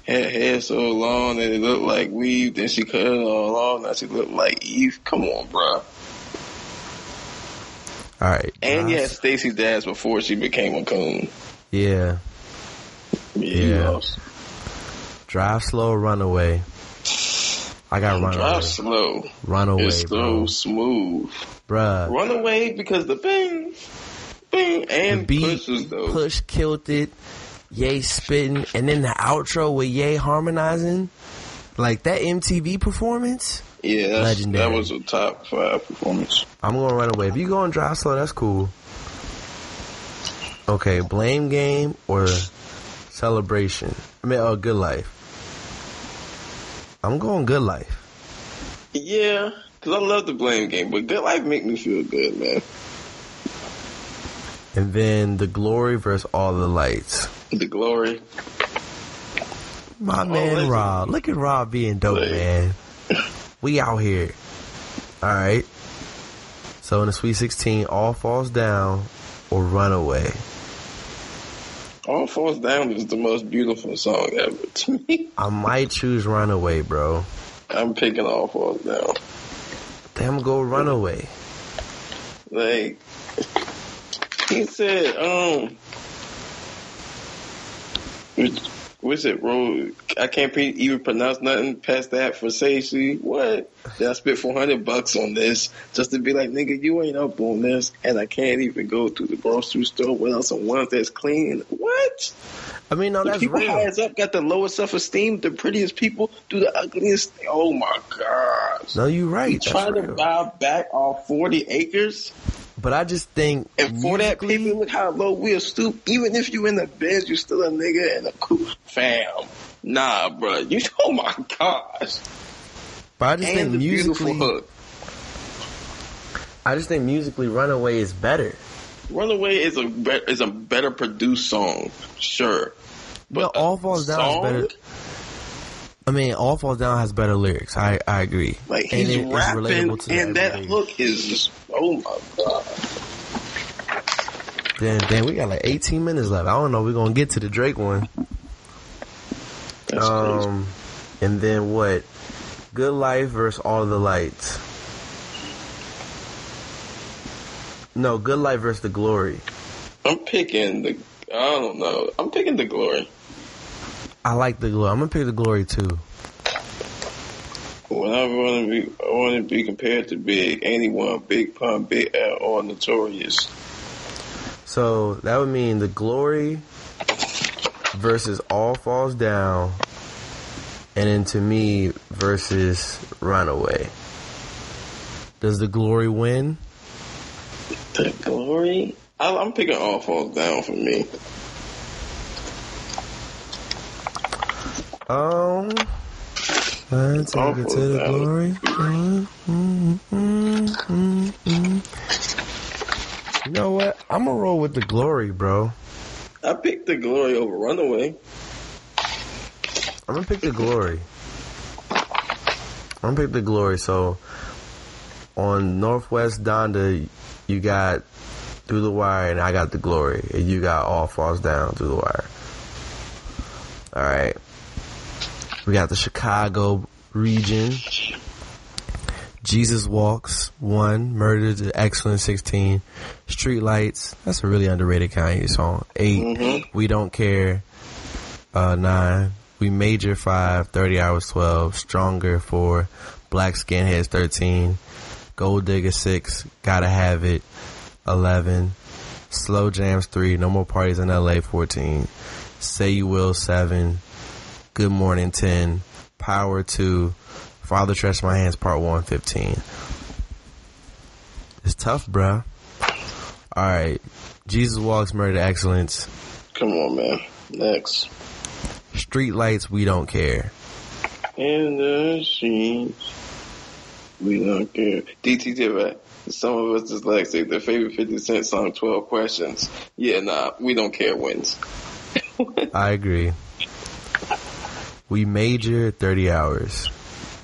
Had hair so long that it looked like weave. Then she cut it all off. Now she looked like Eve. Come on, bro. All right. And had Nas- Stacey Dash before she became a coon. Yeah. Yeah, Yeah. Drive slow, run away. I got run Drive away. slow. Run away, it's so bro. smooth. Bruh. Run away because the bing, bing, The and beat, pushes though. push killed it. Ye spitting, and then the outro with Ye harmonizing, like that MTV performance. Yeah, Legendary. that was a top five performance. I'm gonna run away. If you go and drive slow, that's cool. Okay, blame game or celebration. I mean, oh, good life. I'm going good life. Yeah, because I love the blame game, but Good Life make me feel good, man. And then the glory versus all the lights. The glory. My oh, man listen. Rob. Look at Rob being dope, Like- man. We out here. Alright. So in the Sweet 16, all falls down or run away. All Falls Down is the most beautiful song ever to me. I might choose Runaway, bro. I'm picking All Falls Down. Damn, go Runaway. Like, he said, um, what's it, bro? I can't even pronounce nothing past that Versace. What? I spent 400 bucks on this just to be like, nigga, you ain't up on this, and I can't even go to the grocery store without some ones that's clean. What? I mean, no, The that's people real. highest up got the lowest self esteem. The prettiest people do the ugliest. Thing. Oh my gosh! No, you're right. You trying to buy back all forty acres, But I just think and for that people, look how low we'll stoop. Even if you in the bed, you're still a nigga and a cool fam. Nah, bro. You [laughs] oh my gosh! But I just And think musically, hook. I just think musically, Runaway is better. Runaway is a be- is a better produced song, sure. But All Falls Down song, is better. I mean, All Falls Down has better lyrics. I I agree. Like And he's it is rapping, relatable to and that everybody. hook is just oh my god. Damn, damn, we got like 18 minutes left. I don't know. We're gonna get to the Drake one. That's crazy. Um, and then what? Good Life versus All the Lights. No, Good Life versus The Glory. I'm picking the. I don't know. I'm picking the glory. I like The Glory. I'm gonna pick The Glory too. When I want to be, I want to be compared to Big. Anyone, Big Pun, Big L, or Notorious. So that would mean The Glory versus All Falls Down, and then to me versus Runaway. Does The Glory win? The glory. I, I'm picking All Falls Down for me. Um, let's take it to the glory. Mm, mm, mm. You know what? I'm gonna roll with the glory, bro. I picked the glory over Runaway. I'm gonna pick the glory. I'm gonna pick the glory. So on Northwest Donda, you got through the wire, and I got the glory, and you got all falls down through the wire. All right. We got the Chicago region. Jesus Walks, one. Murder to Excellence, 16. Street Lights, that's a really underrated Kanye song. 8. Mhm. We Don't Care, uh, 9. We Major, 5. 30 Hours, 12. Stronger, 4. Black Skinheads, 13. Gold Digger, 6. Gotta Have It, 11. Slow Jams, 3. No More Parties in LA, 14. Say You Will, 7. Good Morning 10, Power 2, Father Stretch My Hands Part 1, 15. It's tough, bruh. Alright. Jesus Walks, Murder to Excellence. Come on, man. Next. Street Lights, We Don't Care. In the sheets, we don't care. DT did right. Some of us dyslexic. Their favorite 50 Cent song, 12 Questions. Yeah, nah, we don't care wins. [laughs] I agree. We Major, 30 Hours.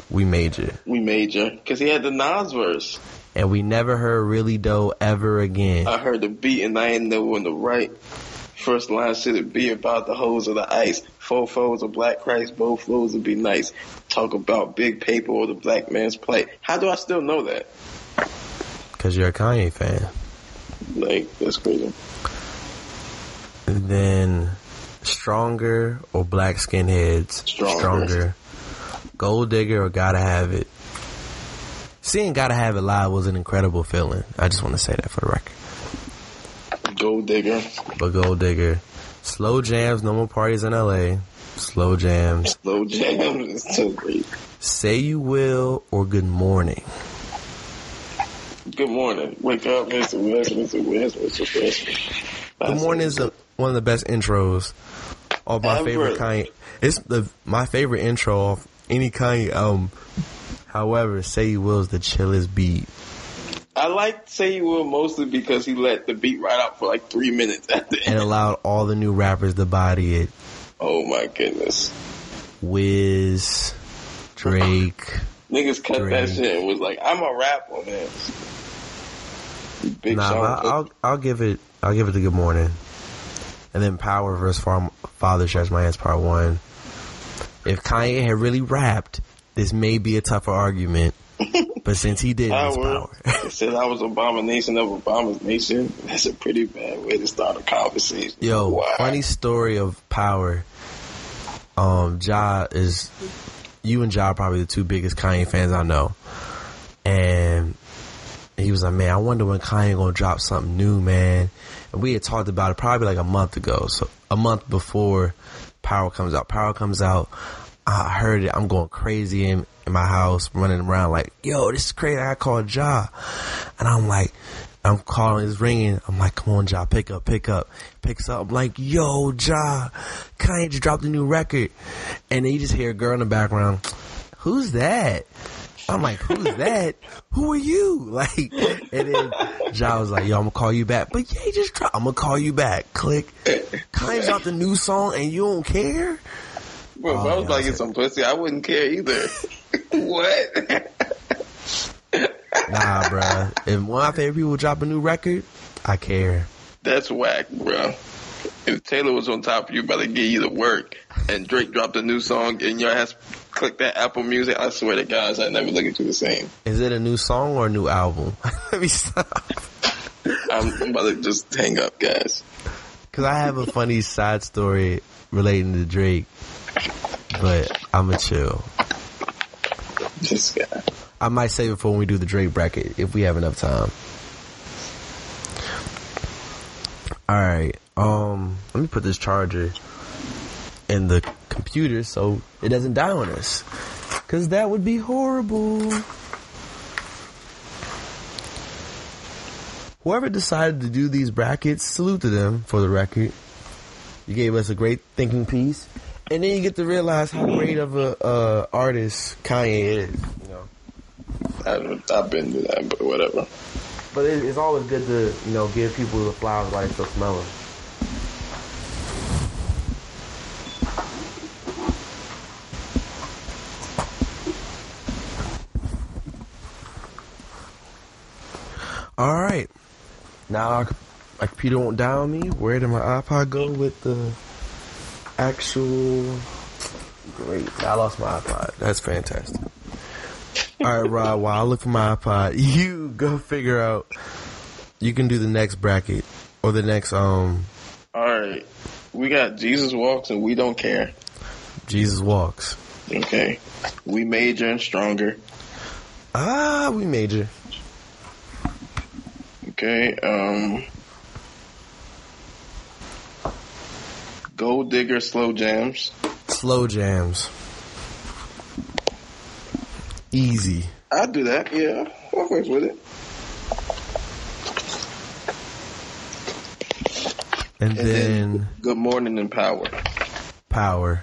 we major. We major because he had the Nas verse. And we never heard Really Doe ever again. I heard the beat and I ain't know when the right first line should it be about the hoes of the ice. Four foes of black Christ, both foes would be nice. Talk about big paper or the black man's plight. How do I still know that? Because you're a Kanye fan. Like that's crazy. And then Stronger or Black Skinheads. Stronger. Gold Digger or Gotta Have It. Seeing Gotta Have It live was an incredible feeling. I just want to say that for the record. Gold digger. But Gold Digger. Slow Jams, No More Parties in LA. Slow Jams. Slow jams is so great. Say You Will or Good Morning. Good morning. Wake up, Mr. West, Mr. West, Mr. West. Good Morning is one of the best intros of my Ever. favorite Kanye. It's the my favorite intro of any Kanye album. However, Say You Will is the chillest beat. I like Say You Will mostly because he let the beat ride out for like three minutes at the end. and allowed all the new rappers to body it. Oh my goodness. Wiz, Drake. Niggas cut that shit and was like, I'm a rap on that. Big Nah, but I'll I'll give it I'll give it the good morning. And then Power versus Father Stretch My Hands Part One. If Kanye had really rapped, this may be a tougher argument. [laughs] but since he didn't, it's Power. Said [laughs] I was abomination of Obama's nation. That's a pretty bad way to start a conversation. Yo, Why? funny story of Power. Um, Ja is you and Ja are probably the two biggest Kanye fans I know, and he was like, "Man, I wonder when Kanye gonna drop something new, man." We had talked about it probably like a month ago, so a month before Power comes out. Power comes out. I heard it. I'm going crazy in, in my house, running around like, "Yo, this is crazy!" I called Ja, and I'm like, I'm calling, it's ringing. I'm like, come on, Ja, pick up, pick up. Picks up. I'm like, yo, Ja, Kanye just dropped a new record. And then you just hear a girl in the background. Who's that? I'm like, who's that? Who are you? [laughs] Like, and then Ja was like, yo, I'm gonna call you back. But yeah, just dropped. I'm gonna call you back. Click. Kanye dropped the new song and you don't care? Bro, if Oh, I was oh, yeah, like I in some pussy, I wouldn't care either. [laughs] what? [laughs] Nah, bruh. If one of my favorite people drop a new record, I care. That's whack, bro. If Taylor was on top of you, about to get you to work, and Drake dropped a new song, and your ass click that Apple Music, I swear to God, I never look at you the same. Is it a new song or a new album? [laughs] Let me stop. I'm, I'm about to just hang up, guys. Cause I have a funny side story relating to Drake, but I'ma chill. This guy. I might save it for when we do the Drake bracket if we have enough time. All right. Um, let me put this charger in the computer so it doesn't die on us, cause that would be horrible. Whoever decided to do these brackets, salute to them for the record. You gave us a great thinking piece, and then you get to realize how great of a uh, artist Kanye is. You know. I've, I've been to that, but whatever. But it, it's always good to, you know, give people the flowers while they still smell them. All right. Now my computer won't die on me. Where did my iPod go with the actual? Great. I lost my iPod. That's fantastic. All right, Rob. While I look for my iPod, [laughs] you go figure out. You can do the next bracket or the next um All right. We got Jesus Walks and We Don't Care. Jesus walks. Okay. We major and stronger. Ah, we major. Okay. Um. Gold Digger Slow Jams. Slow jams. Easy. I'll do that, yeah. I'll work with it. And, And then, then Good Morning and Power. power.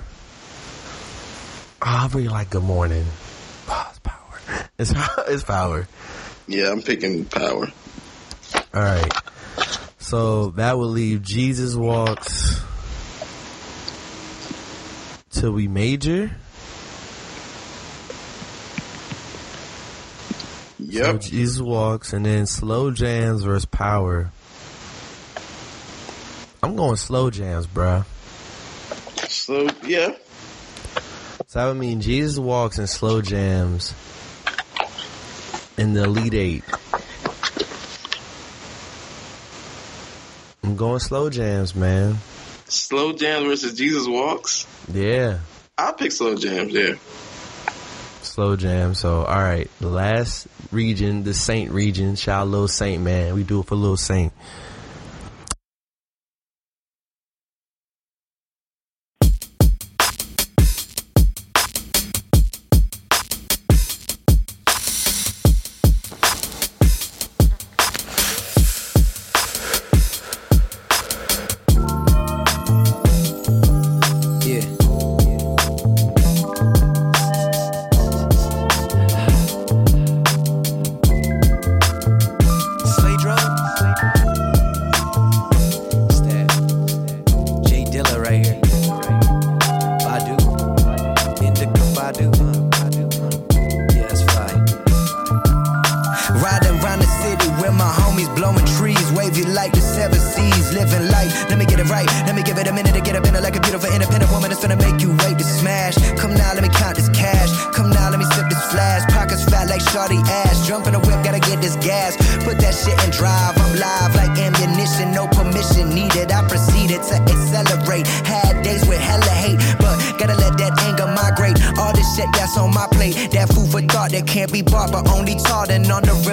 Oh, I really like good morning. Oh, it's power. [laughs] It's it's power. Yeah, I'm picking Power. All right. So that will leave Jesus walks till we major. Yep. So Jesus walks and then slow jams versus power. I'm going slow jams, bruh. Slow, yeah. So I would mean Jesus walks and slow jams in the Elite Eight. I'm going slow jams, man. Slow jams versus Jesus walks. Yeah, I'll pick slow jams. Yeah, slow jam. So all right, the last region, the Saint region. Shout out, little Saint, man. We do it for little Saint.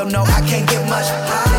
no, I can't get much higher.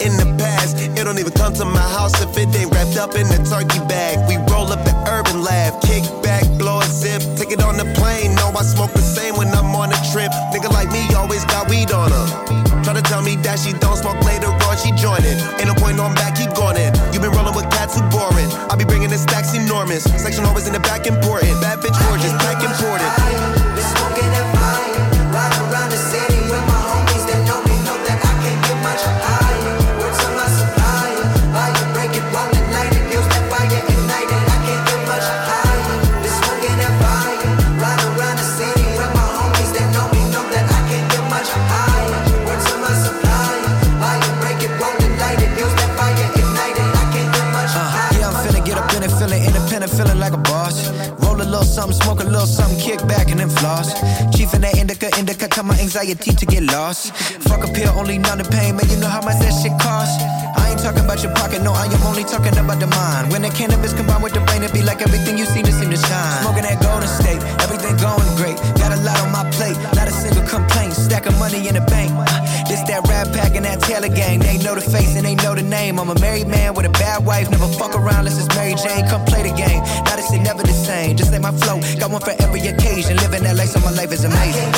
in the past. It don't even come to my house if it ain't wrapped up in a turkey bag. We anxiety to get lost. Fuck a pill, only numb the pain, man. You know how much that shit costs. I ain't talking about your pocket, no, I am only talking about the mind. When the cannabis combined with the brain, it be like everything you seen to seem to shine. Smoking that golden state, everything going great. Got a lot on my plate, not a single complaint. Stack of money in the bank. This that rap pack and that Taylor gang. They know the face and they know the name. I'm a married man with a bad wife. Never fuck around unless it's Mary Jane. Come play the game. Now this shit never the same. Just like my flow, got one for every occasion. Living that life, so my life is amazing.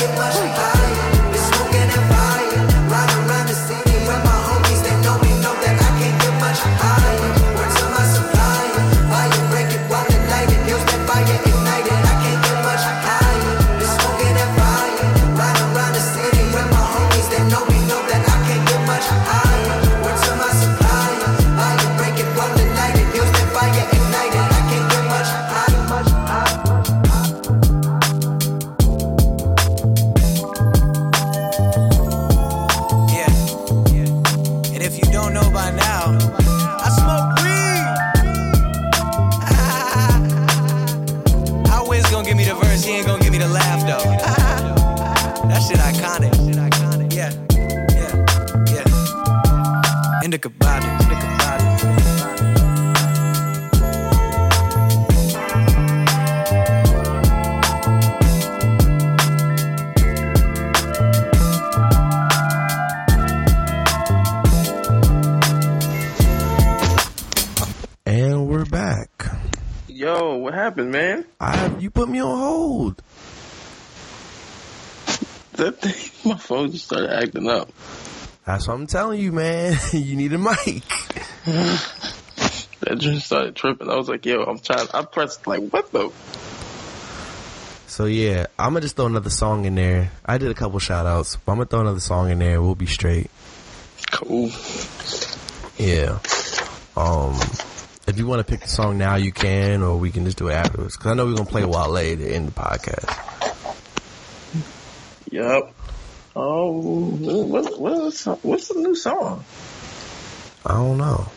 think about it. And we're back. Yo, what happened, man? I you put me on hold. That thing, [laughs] my phone just started acting up. That's what I'm telling you, man. [laughs] you need a mic. That just started tripping. I was like, yo, I'm trying. I pressed like, what the? So yeah, I'm gonna just throw another song in there. I did a couple shout outs, but I'm gonna throw another song in there. We'll be straight. Cool. Yeah. Um, if you want to pick the song now, you can, or we can just do it afterwards. Cause I know we're gonna play Wale to end the podcast. Yep. Oh, what, what's what's the new song? I don't know.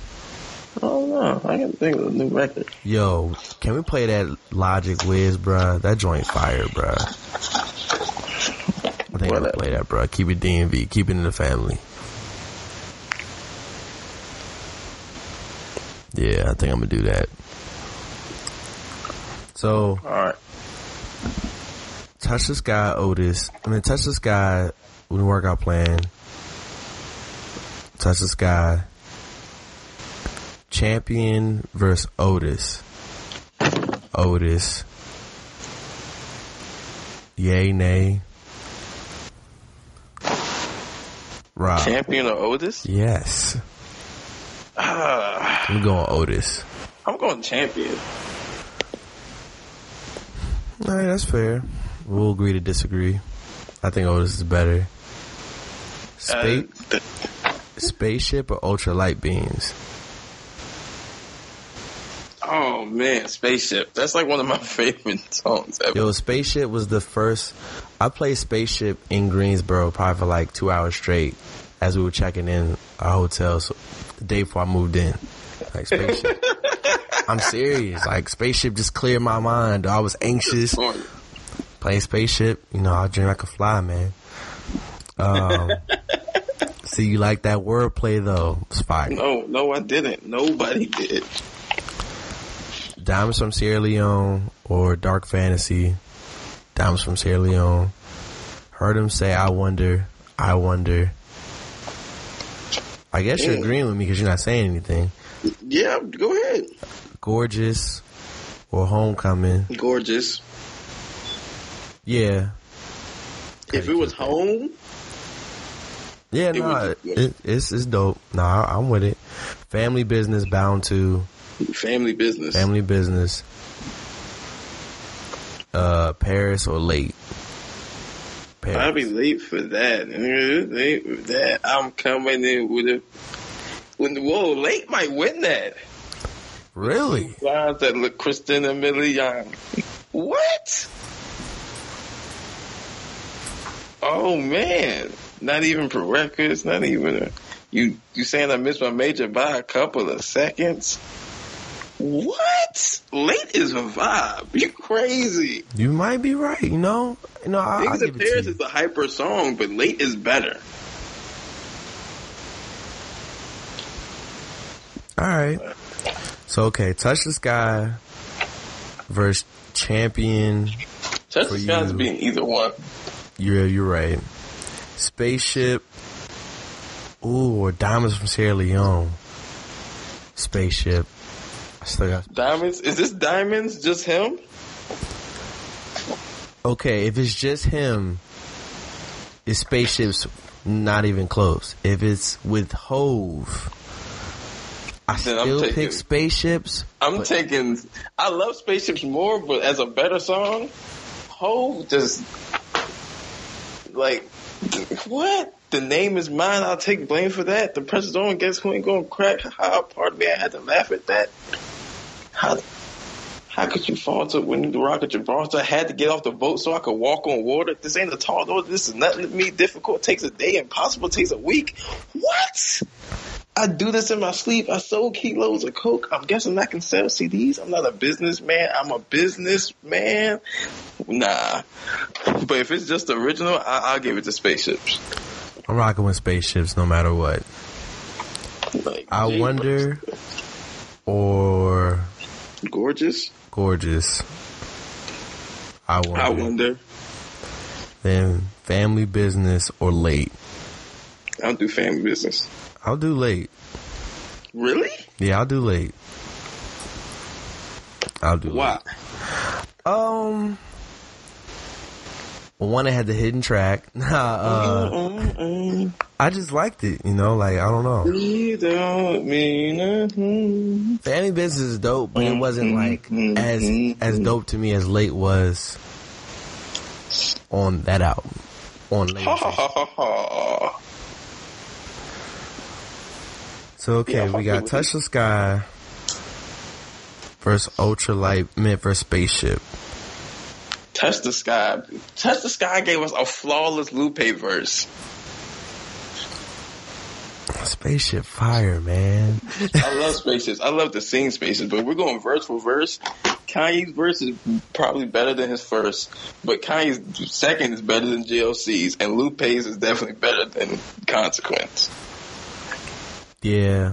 I don't know. I can think of a new record. Yo, can we play that Logic Wiz, bruh? That joint fire, bruh. I think I'm gonna play that, bruh. Keep it DMV. Keep it in the family. Yeah, I think I'm gonna do that. So, All right. Touch the Sky, Otis. I mean, Touch the Sky, with the workout plan. Touch the Sky. Champion versus Otis. Otis. Yay, nay. Rob. Champion of Otis? yes. Ah, I'm going Otis. I'm going champion. Alright, that's fair. We'll agree to disagree. I think Otis is better. Uh, Spa- spaceship or ultra light beams? oh man, spaceship. That's like one of my [laughs] favorite songs ever. Yo, Spaceship was the first. I played Spaceship in Greensboro probably for like two hours straight as we were checking in our hotel so, the day before I moved in. Like Spaceship. [laughs] I'm serious. Like Spaceship just cleared my mind. I was anxious playing Spaceship. You know, I dream I could fly, man. Um, [laughs] see, you like that wordplay though? It's fire. No, no, I didn't. Nobody did. Diamonds from Sierra Leone or Dark Fantasy. Diamonds from Sierra Leone. Heard him say, I wonder, I wonder. I guess you're agreeing with me because you're not saying anything. Yeah, go ahead. Gorgeous or Homecoming. Gorgeous. Yeah. If it was home, Yeah, It no, would- it, it's, it's dope. Nah, I'm with it. Family business bound to. family business. Family business. Uh, Paris or late. Paris. I'd be late for that. [laughs] Late for that. I'm coming in with a. When whoa, late might win that. Really? Lines that look Christina Milian. What? Oh man, not even for records. Not even a, you. You saying I missed my major by a couple of seconds? What? Late is a vibe. You crazy? You might be right. You know, you know. I, Things of Paris is a hyper song, but late is better. All right. So okay, touch the sky versus champion. Touch the Sky's being either one. You're you're right. Spaceship. Ooh, or diamonds from Sierra Leone. Spaceship. I still got. Diamonds? Is this Diamonds just him? Okay, if it's just him, is spaceships not even close. If it's with Hove, I Then still taking- pick spaceships. I'm But- taking. I love Spaceships more, but as a better song, Hove just like what? The name is mine. I'll take blame for that. The pressure's on. Guess who ain't gonna crack? How part of me I had to laugh at that. How? How could you falter when the rock at Gibraltar? I had to get off the boat so I could walk on water. This ain't a tall order. This is nothing to me. Difficult takes a day. Impossible takes a week. What? I do this in my sleep. I sold kilos of coke. I'm guessing I can sell CDs. I'm not a businessman. I'm a businessman. Nah. But if it's just original, I- I'll give it to spaceships. I'm rocking with spaceships no matter what. Like, I wonder, or Gorgeous. gorgeous. I wonder. I wonder. Then family business or late. I'll do family business. I'll do late. Really? Yeah, I'll do late. I'll do Why? Um, one that had the hidden track. [laughs] uh. I just liked it. You know, like I don't know. You don't mean nothing. Family Business is dope, but it wasn't like as as dope to me as Late was on that album. On Late. [laughs] So okay, Yeah, we got Touch the Sky versus Ultralight Mint versus Spaceship. Touch the Sky. Touch the Sky gave us a flawless Lupe verse. Spaceship Fire, man. I love spaces. I love to sing spaces, but we're going verse for verse. Kanye's verse is probably better than his first, but Kanye's second is better than GLC's, and Lupe's is definitely better than Consequence. Yeah.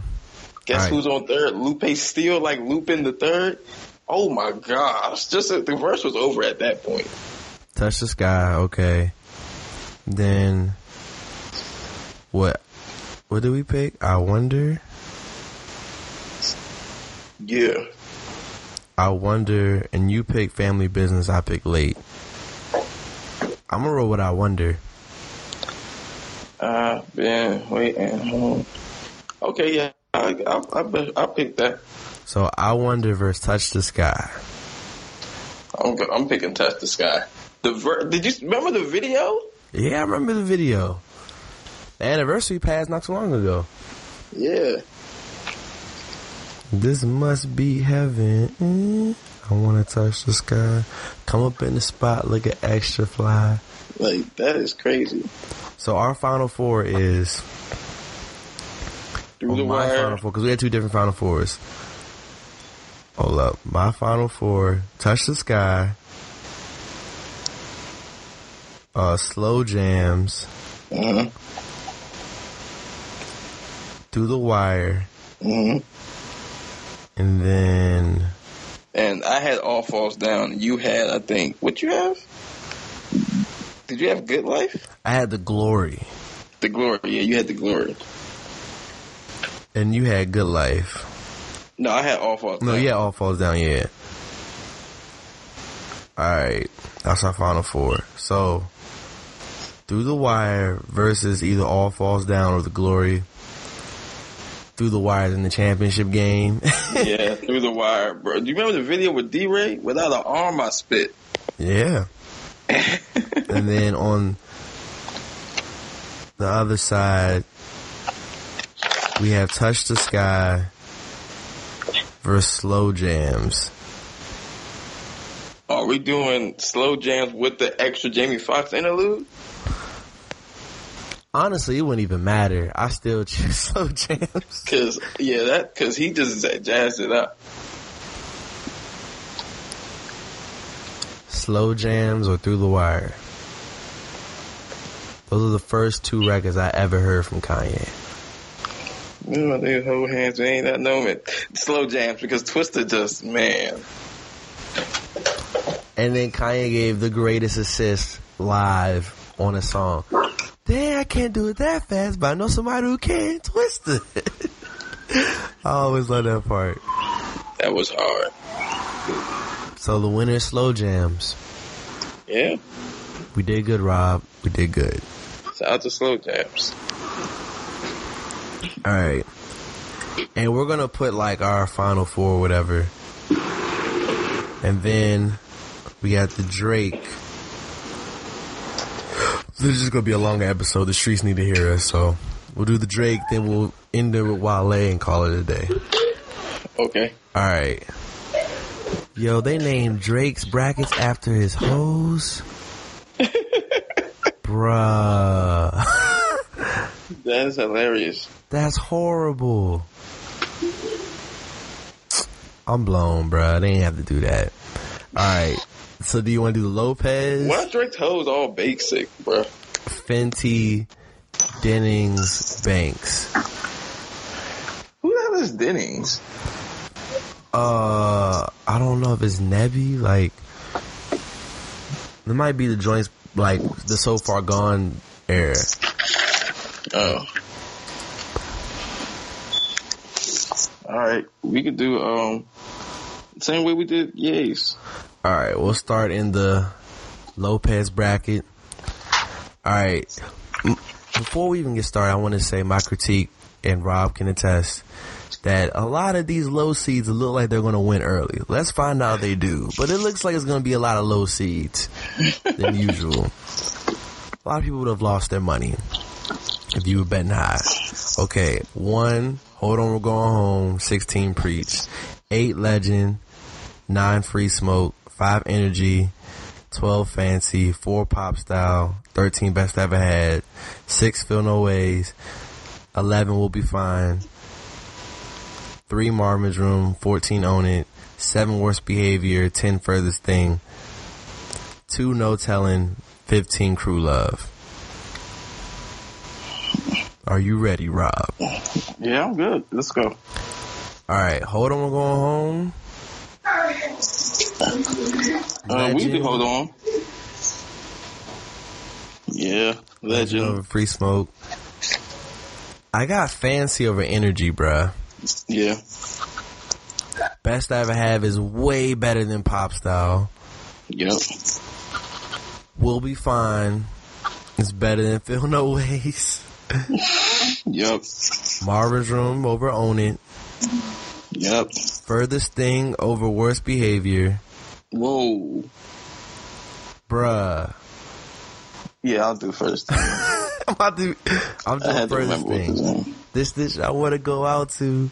Guess Alright. who's on third? Lupe still like looping the third. Oh my gosh! Just uh, the verse was over at that point. Touch the Sky, okay. Then what what did we pick? I wonder. Yeah, I wonder and you pick Family Business, I pick Late. I'm gonna roll with I wonder. I've been waiting. home. Okay, yeah, I I I, I picked that. So I wonder versus Touch the Sky. I'm I'm picking Touch the Sky. The ver- did you remember the video? Yeah, I remember the video. The anniversary passed not too long ago. Yeah. This must be heaven. I wanna touch the sky. Come up in the spot looking extra fly. Like that is crazy. So our final four is Through oh, the my final four because we had two different final fours. Hold up, my final four: touch the sky, uh, slow jams, hmm through the wire, hmm and then And I had all falls down. You had, I think, what you have? Did you have Good Life? I had the glory, The Glory. Yeah, you had the Glory. And you had good life. No, I had all falls No, down. yeah, all falls down. Yeah. All right, that's our final four. So, through the wire versus either all falls down or the glory. Through the wires in the championship game. [laughs] yeah, through the wire, bro. Do you remember the video with D-Ray? Without an arm, I spit. yeah. [laughs] and then on the other side, we have touch the sky versus slow jams. Are we doing slow jams with the extra Jamie Foxx interlude? Honestly, it wouldn't even matter. I still [laughs] choose slow jams. Cause yeah, that cause he just jazzed it up. Slow jams or through the wire. Those are the first two records I ever heard from Kanye. You know, they hold hands. We ain't that moment. Slow jams because Twista just man. And then Kanye gave the greatest assist live on a song. Damn, I can't do it that fast, but I know somebody who can. Twista. [laughs] I always love that part. That was hard. So the winner is slow jams. Yeah. We did good, Rob. We did good. Shout out to slow jams. All right. And we're gonna put like our final four, or whatever. And then we got the Drake. This is gonna be a long episode. The streets need to hear us, so we'll do the Drake. Then we'll end it with Wale and call it a day. Okay. All right. Yo, they named Drake's brackets after his hoes. [laughs] Bruh. [laughs] That is hilarious. That's horrible. I'm blown, bruh. They ain't have to do that. Alright. So do you want to do the Lopez, Why Drake's hoes all basic, bro? Fenty, Dennings, Banks? Who the hell is Dennings? Uh, I don't know if it's Nebby. Like, it might be the joints, like, the So Far Gone era. Oh. All right, we could do um Same way we did Yays. All right, we'll start in the Lopez bracket. All right, before we even get started, I want to say my critique, and Rob can attest that a lot of these low seeds look like they're going to win early. Let's find out they do, but it looks like it's going to be a lot of low seeds than usual. A lot of people would have lost their money if you were betting high. Okay, one, hold on, we're going home. Sixteen, preach. Eight, legend. Nine free smoke, five energy, twelve fancy, four pop style, thirteen best ever had, six feel no ways, eleven will be fine, three Marvin's room, fourteen own it, seven worst behavior, ten furthest thing, two no telling, fifteen crew love. Are you ready, Rob? Yeah, I'm good. Let's go. All right, hold on, we're going home. Uh, we can hold on. Yeah, Legend over legend. free smoke. I got fancy over energy, bruh. Yeah, Best I ever have is way better than pop style. yep. We'll be fine. It's better than feel no ways. [laughs] Yep. Marvin's room over own it. Yep. Furthest thing over worst behavior. Whoa. Bruh. Yeah, I'll do first. [laughs] I'm about to. I'm doing had to furthest remember what thing. This dish I want to go out to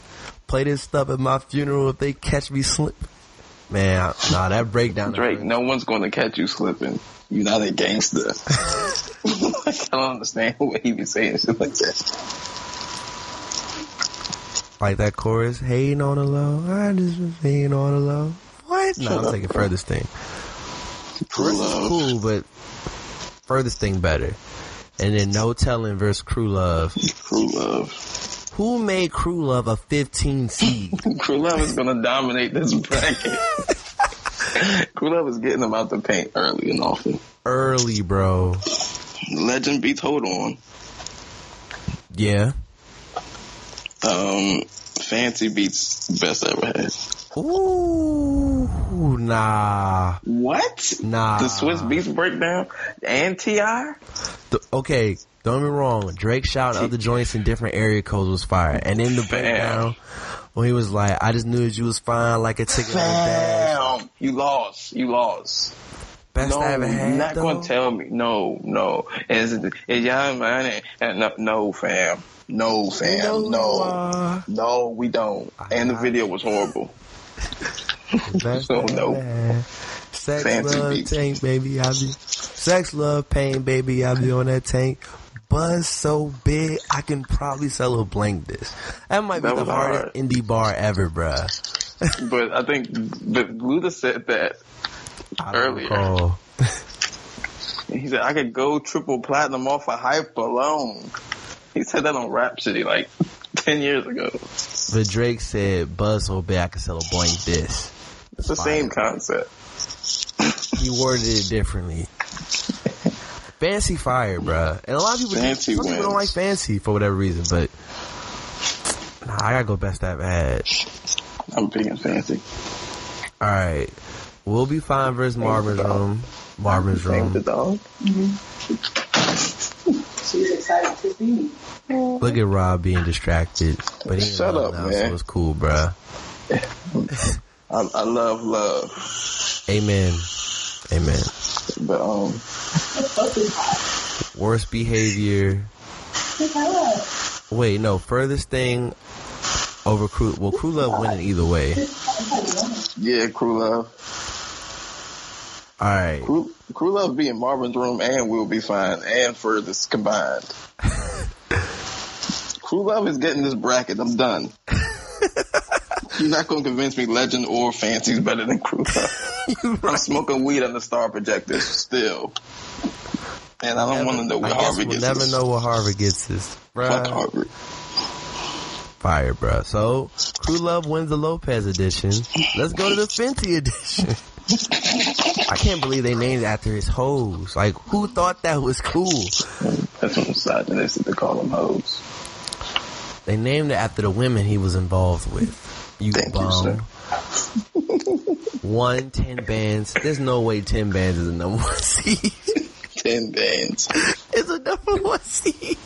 play this stuff at my funeral if they catch me slip. Man, I- nah, that breakdown. Drake, no one's going to catch you slipping. You're not a gangster. [laughs] I don't understand what he be saying shit like that. Like that chorus, hating on the low. I just was hating on the low. What? No, Shut I'm up, taking bro. furthest thing. Chorus love. cool, but furthest thing better. And then no telling versus crew love. Crew love. Who made crew love a 15 seed? [laughs] Crew love is going to dominate this bracket. [laughs] Crew love is getting them out the paint early and often. Early, bro. Legend beats Hold On. Yeah. Um, Fancy beats Best Ever Had. Ooh, nah, What? nah. The Swizz Beatz breakdown and T.I.? Okay, don't get me wrong. Drake shouting other joints in different area codes was fire. And in the breakdown when he was like, I just knew that you was fine like a ticket. Damn. You lost. You lost. Best no, I ever had. not though? going to tell me. No, no. Is it is man? And no, no, fam. No, fam. no. you uh, are. No, we don't. And the video was horrible. [laughs] So, no. Sex, Fancy love, beats. tank, baby, I be. Sex, love, pain, baby, I be on that tank. Buzz so big, I can probably sell a blank this. That might That be the hardest hard. indie bar ever, bruh. [laughs] But I think but Luda said that I Earlier. Oh. [laughs] he said I could go triple platinum off a hype alone. He said that on Rhapsody like [laughs] ten years ago. But Drake said, Buzz so big, I can sell a blank this. It's the same concept. He worded it differently. Fancy fire, bruh. And a lot of people, Fancy some people don't like fancy for whatever reason, but nah, I gotta go best I've had. I'm picking fancy. All right, we'll be fine versus Marvin's room. Marvin's Same the room. dog. She's excited to see. Look at Rob being distracted, but he ain't Shut up, now, man. so it's cool, bruh. [laughs] I, I love love, Amen. Amen. but um, Worst behavior. Wait, no. Furthest thing over crew. Well, crew love winning either way. yeah, crew love. All right. Crew, crew love being Marvin's room and we'll be fine and furthest combined. [laughs] crew love is getting this bracket. I'm done. [laughs] You're not going to convince me Legend or fancy's better than Crew Love. [laughs] I'm smoking weed on the star projectors still. And I don't want to know where guess Harvard we'll gets never this. know what Harvard gets this. Fuck Harvard. Fire, bro. So, Crew Love wins the Lopez edition. Let's go to the Fenty edition. I can't believe they named it after his hoes. Like, who thought that was cool? That's what misogynistic to call them hoes. They named it after the women he was involved with. You Thank you, bum. sir. One, ten bands. There's no way ten bands is a number one seed. Ten bands. it's a number one seed.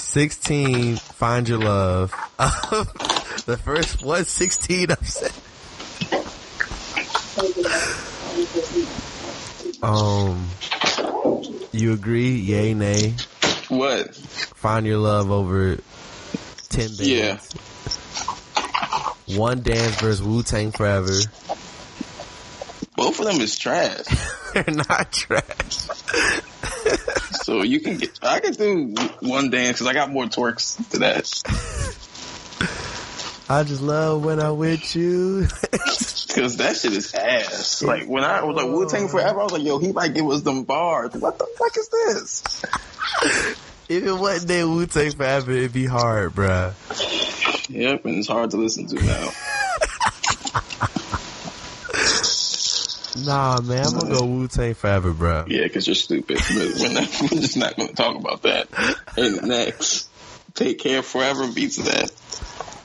Sixteen, find your love. [laughs] the first one, 16 upset. Um, you agree? Yay, nay? What? Find your love over ten bands. Yeah. One dance versus Wu Tang Forever. Both of them is trash. [laughs] They're not trash. So you can get. I can do one dance because I got more twerks to that. [laughs] I just love when I'm with you. [laughs] Because that shit is ass. Like when I was like Wu Tang Forever, I was like, yo, he might give us them bars. What the fuck is this? if it wasn't that Wu Tang Forever, it'd be hard, bruh. Yep, and it's hard to listen to now. Nah, man, I'm gonna go Wu Tang Forever, bruh. Yeah, because you're stupid. But we're, not, [laughs] we're just not going to talk about that. And next, Take Care Forever beats that.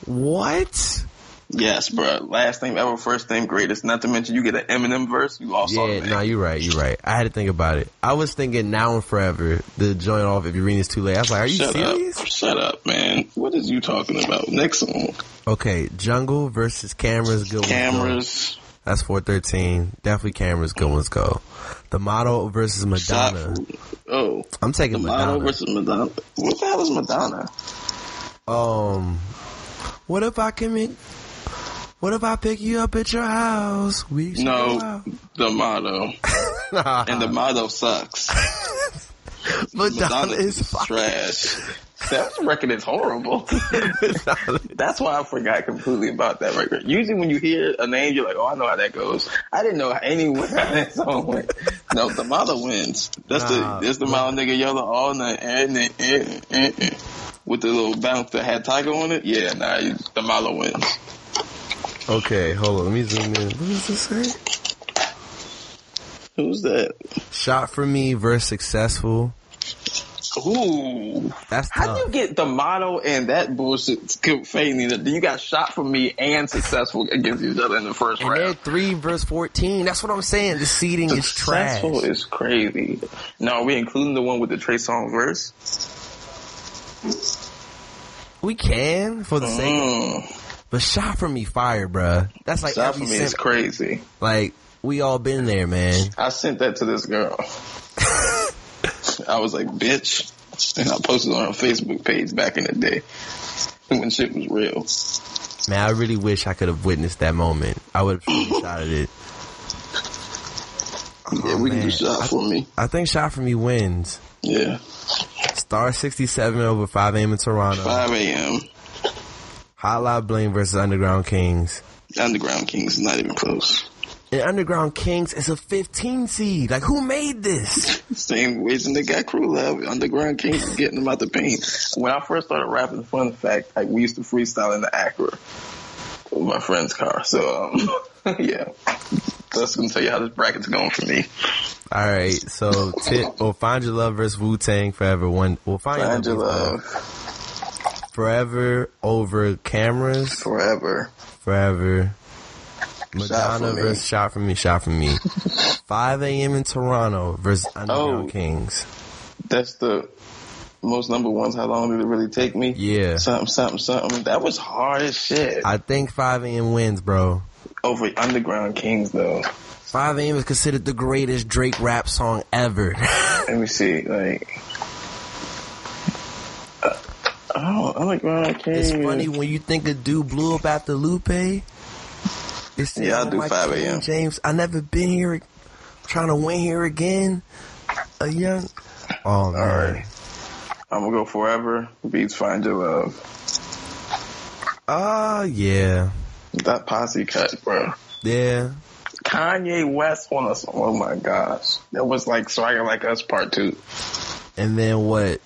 What? Yes, bro. Last name ever, first name greatest. Not to mention you get an Eminem verse. You also Yeah, no, you're right, you're right. I had to think about it. I was thinking now and forever, the joint off if you're reading this too late. I was like, are you Shut serious? up. Shut up, man. What is you talking about? Next song. Okay, Jungle versus Cameras, good ones go. Cameras. That's 413. Definitely Cameras, good ones go. The Motto versus. Madonna. Oh. I'm taking The motto Madonna. versus Madonna. What the hell is Madonna? Um, what if I can make, what if I pick you up at your house? We No, the motto. [laughs] and the motto sucks. [laughs] Madonna is fire. trash. [laughs] That record is horrible. That's why I forgot completely about that record. Usually when you hear a name, you're like, oh, I know how that goes. I didn't know anywhere how that song went. No, the mother wins. That's Nah, the, that's the mile nigga yelling all night and, and, and, and, and. With the little bounce that had Tyga on it. Yeah, nah, you- the Motto wins. Okay, hold on. Let me zoom in. What does this say? Who's that? Shot for me versus successful. Ooh. That's How do you get the motto and that bullshit fading? You got shot for me and successful against each other in the first And round. three verse fourteen. That's what I'm saying. The seating is trash. Successful is crazy. Now, are we including the one with the Trey Songz verse? We can for the sake, Mm, but shot for me fire, bruh. That's like shot for me is crazy. like we all been there, man. I sent that to this girl. [laughs] I was like, bitch. And I posted on her Facebook page back in the day when shit was real. Man, I really wish I could have witnessed that moment. I would have shot at it. [laughs] Yeah, we can do man. shot for me. I think shot for me wins. Yeah. Star sixty seven over five AM in Toronto. 5 a.m. Hotline Bling versus Underground Kings. Underground Kings is not even close. And Underground Kings is a 15 seed. Like, who made this? [laughs] Same reason they got crew love. Underground Kings is getting them out the paint. When I first started rapping, fun fact, like we used to freestyle in the Acura with my friend's car. So, um, [laughs] yeah. That's gonna tell you how this bracket's going for me. All right, so or Find Your Love versus Wu Tang Forever. One, well, Find, Find Your Love Forever over Cameras forever. Forever. Madonna me. versus Shot for Me, Shot for Me. [laughs] 5 a.m. in Toronto versus Underground Oh. Kings. That's the most number ones. How long did it really take me? Yeah. Something, something, something. That was hard as shit. I think 5 a.m. wins, bro. Over Underground Kings though. 5 a.m. is considered the greatest Drake rap song ever. [laughs] Let me see, like. Uh, oh, Underground Kings. It's funny when you think a dude blew up after Lupe. It's Yeah, I'll oh do 5 King a.m.. James, I never been here, trying to win here again. A young. Oh man. right. I'm gonna go forever. Beats Find Your Love. Oh yeah, That posse cut, bro. yeah. Kanye West on us. Oh my gosh. That was like Swagger Like Us Part 2. And then what?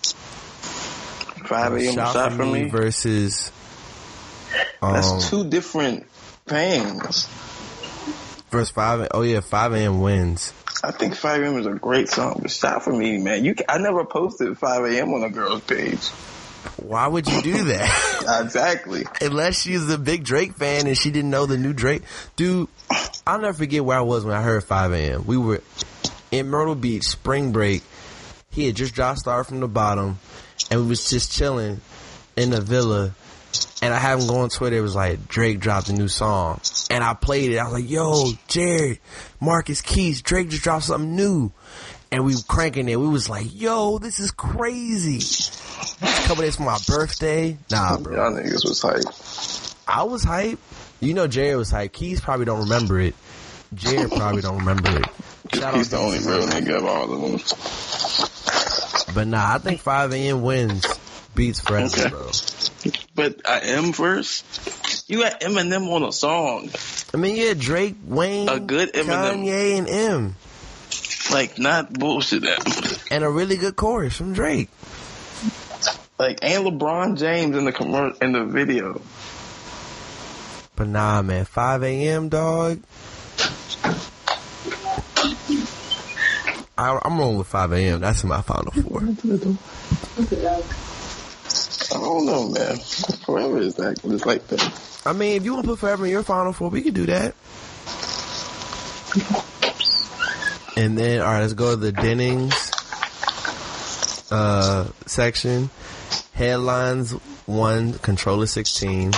5 a.m. shot, for me. versus. Um, That's two different things. versus five. Oh yeah, five a.m. wins. I think 5 a.m. is a great song, but shot for me, man. You, I never posted 5 a.m. on a girl's page. Why would you do that? [laughs] exactly. Unless she's a big Drake fan and she didn't know the new Drake. Dude, I'll never forget where I was when I heard 5 a.m. We were in Myrtle Beach, spring break. He had just dropped Star from the bottom and we was just chilling in the villa. And I had him go on Twitter. It was like Drake dropped a new song, and I played it. I was like, "Yo, Jared, Marcus Keys, Drake just dropped something new," and we were cranking it. We was like, "Yo, this is crazy." A couple days for my birthday. Nah, bro. Y'all niggas was hype. I was hype. You know, Jared was hype. Keys probably don't remember it. Jared probably don't remember it. [laughs] Shout He's the only real nigga of all of them. But nah, I think 5 a.m. wins beats forever, Okay. bro. But I am first. You got Eminem on a song. I mean, yeah, Drake, Wayne, A good Eminem. Kanye, and M. Like, not bullshit that. And a really good chorus from Drake. Like, and LeBron James in the commer- in the video. But nah, man, 5 a.m. dog. I, I'm rolling with 5 a.m. That's my final four. I don't know, man. Forever is that. It's like that. I mean, if you want to put forever in your final four, we could do that. And then, all right, let's go to the Dennings uh, section. Headlines one, controller 16.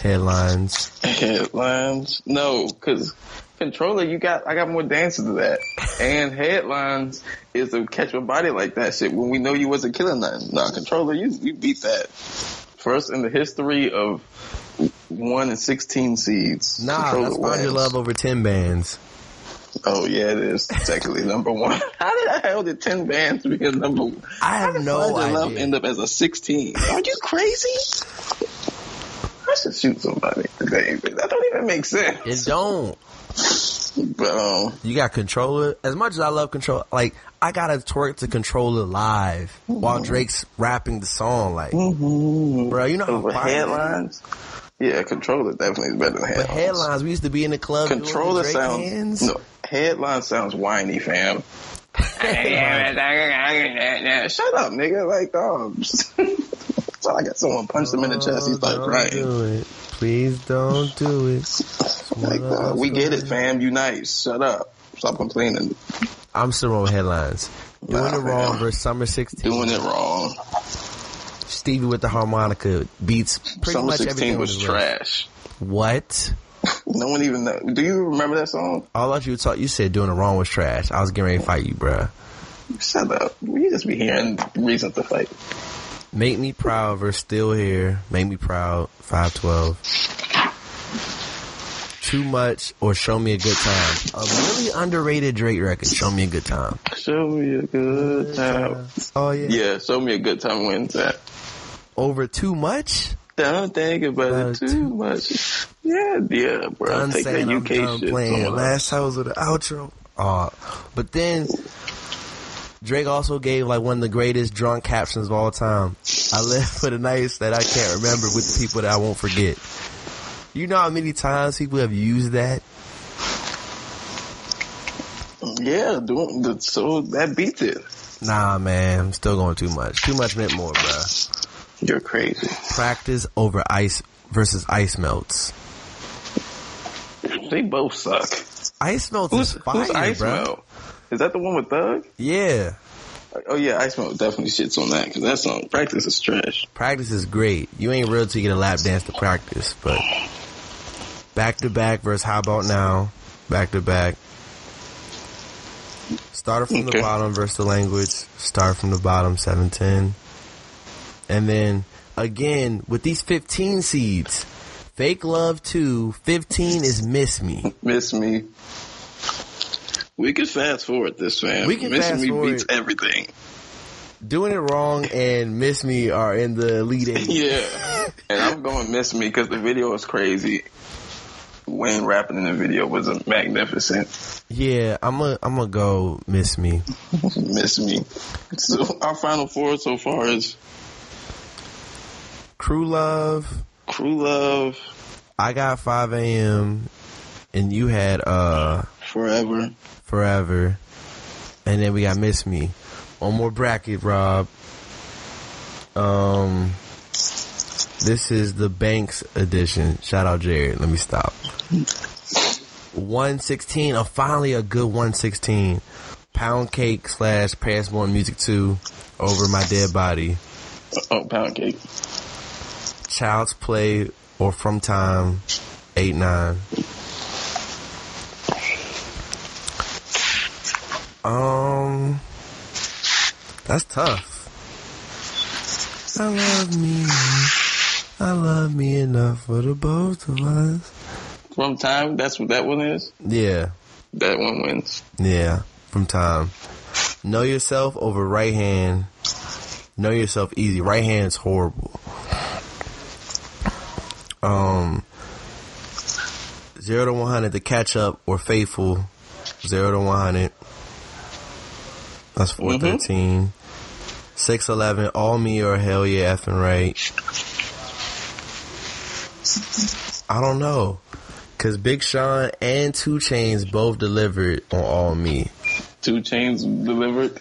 Headlines. Headlines? No, because controller, you got. I got more dances to that. And headlines is to catch your body like that shit when we know you wasn't killing nothing. Nah, controller, you you beat that. First in the history of one and sixteen seeds. Nah, that's Find Your. Love over 10 bands. Oh yeah, it is technically number one. [laughs] How did I hell did ten bands be a number one? I How have did no Find Your Love idea. end up as a sixteen? Are you crazy? I should shoot somebody today. That don't even make sense. It don't. But um, You got controller. As much as I love control, like I gotta twerk to controller live while Drake's rapping the song. Like, bro, you know how over fire headlines. Yeah, controller definitely is better than headlines. But headlines, we used to be in the club. doing the Controller Drake sounds hands. no. Headline sounds whiny, fam. Shut up, nigga. Like, dog. [laughs] so I got someone punched him in the chest. He's like, Don't do it. Please don't do it. [laughs] Like, dog, we get it, fam. Unite. Shut up. Stop complaining. I'm still wrong with headlines. Doing Nah, it wrong man. versus Summer 16. Doing it wrong. Stevie with the harmonica beats pretty Summer much 16 everything was trash. What? [laughs] No one even know. Do you remember that song? All of you talk. You said doing the wrong was trash. I was getting ready to fight you, bruh. Shut up. You just be hearing reasons to fight. Make me proud We're still here. Make me proud. Five twelve. Too much or show me a good time. A really underrated Drake record. Show me a good time. Show me a good time. Oh yeah. Yeah, show me a good time wins that. Over too much. Don't think about Uh, it too, too- much. Yeah, yeah, bro. Done Take that I'm UK shit. playing. Last house of the outro. Uh, but then Drake also gave like one of the greatest drunk captions of all time. I live for the nights that I can't remember with the people that I won't forget. You know how many times people have used that? Yeah, doing the, so that beats it. Nah, man, I'm still going too much. Too much meant more, bruh. You're crazy. Practice over ice versus ice melts. They both suck. Ice melts Who's, is fire, who's Ice bro. Melt? Is that the one with Thug? Yeah, Oh yeah, Ice Melt definitely shits on that because that song um, practice is trash. practice is great. You ain't real till you get a lap dance to practice, but back to back versus how about now? Back to back. Started from the bottom versus the language. Start from the bottom, seven ten, and then again with these fifteen seeds. Fake Love 2, 15 is Miss Me. Miss me. We can fast forward this, fam. We can Miss fast me forward. beats everything. Doing It Wrong and Miss Me are in the lead [laughs] eight. Yeah, and I'm going miss me because the video is crazy. Wayne rapping in the video was magnificent. Yeah, I'm gonna I'm gonna go Miss Me. [laughs] miss me. So our final four so far is Crew Love, Crew Love, I got 5 a.m. and you had uh Forever. Forever, and then we got Miss Me. One more bracket, Rob. Um, this is the Banks edition. Shout out Jared. Let me stop. 116. Oh, finally a good 116. Pound cake slash Paris Morton Music 2 over my dead body. Oh, pound cake. Child's Play or From Time 8 9. Um, that's tough. I love me. I love me enough for the both of us. From time, that's what that one is. Yeah, That one wins. yeah, from time. Know yourself over right hand. Know yourself easy. Right hand's horrible. Um, zero to one hundred to catch up or faithful. Zero to one hundred. That's four thirteen. Six eleven. All me or hell yeah effing right. I don't know. Cause Big Sean and 2 Chainz both delivered on All Me. 2 Chainz delivered.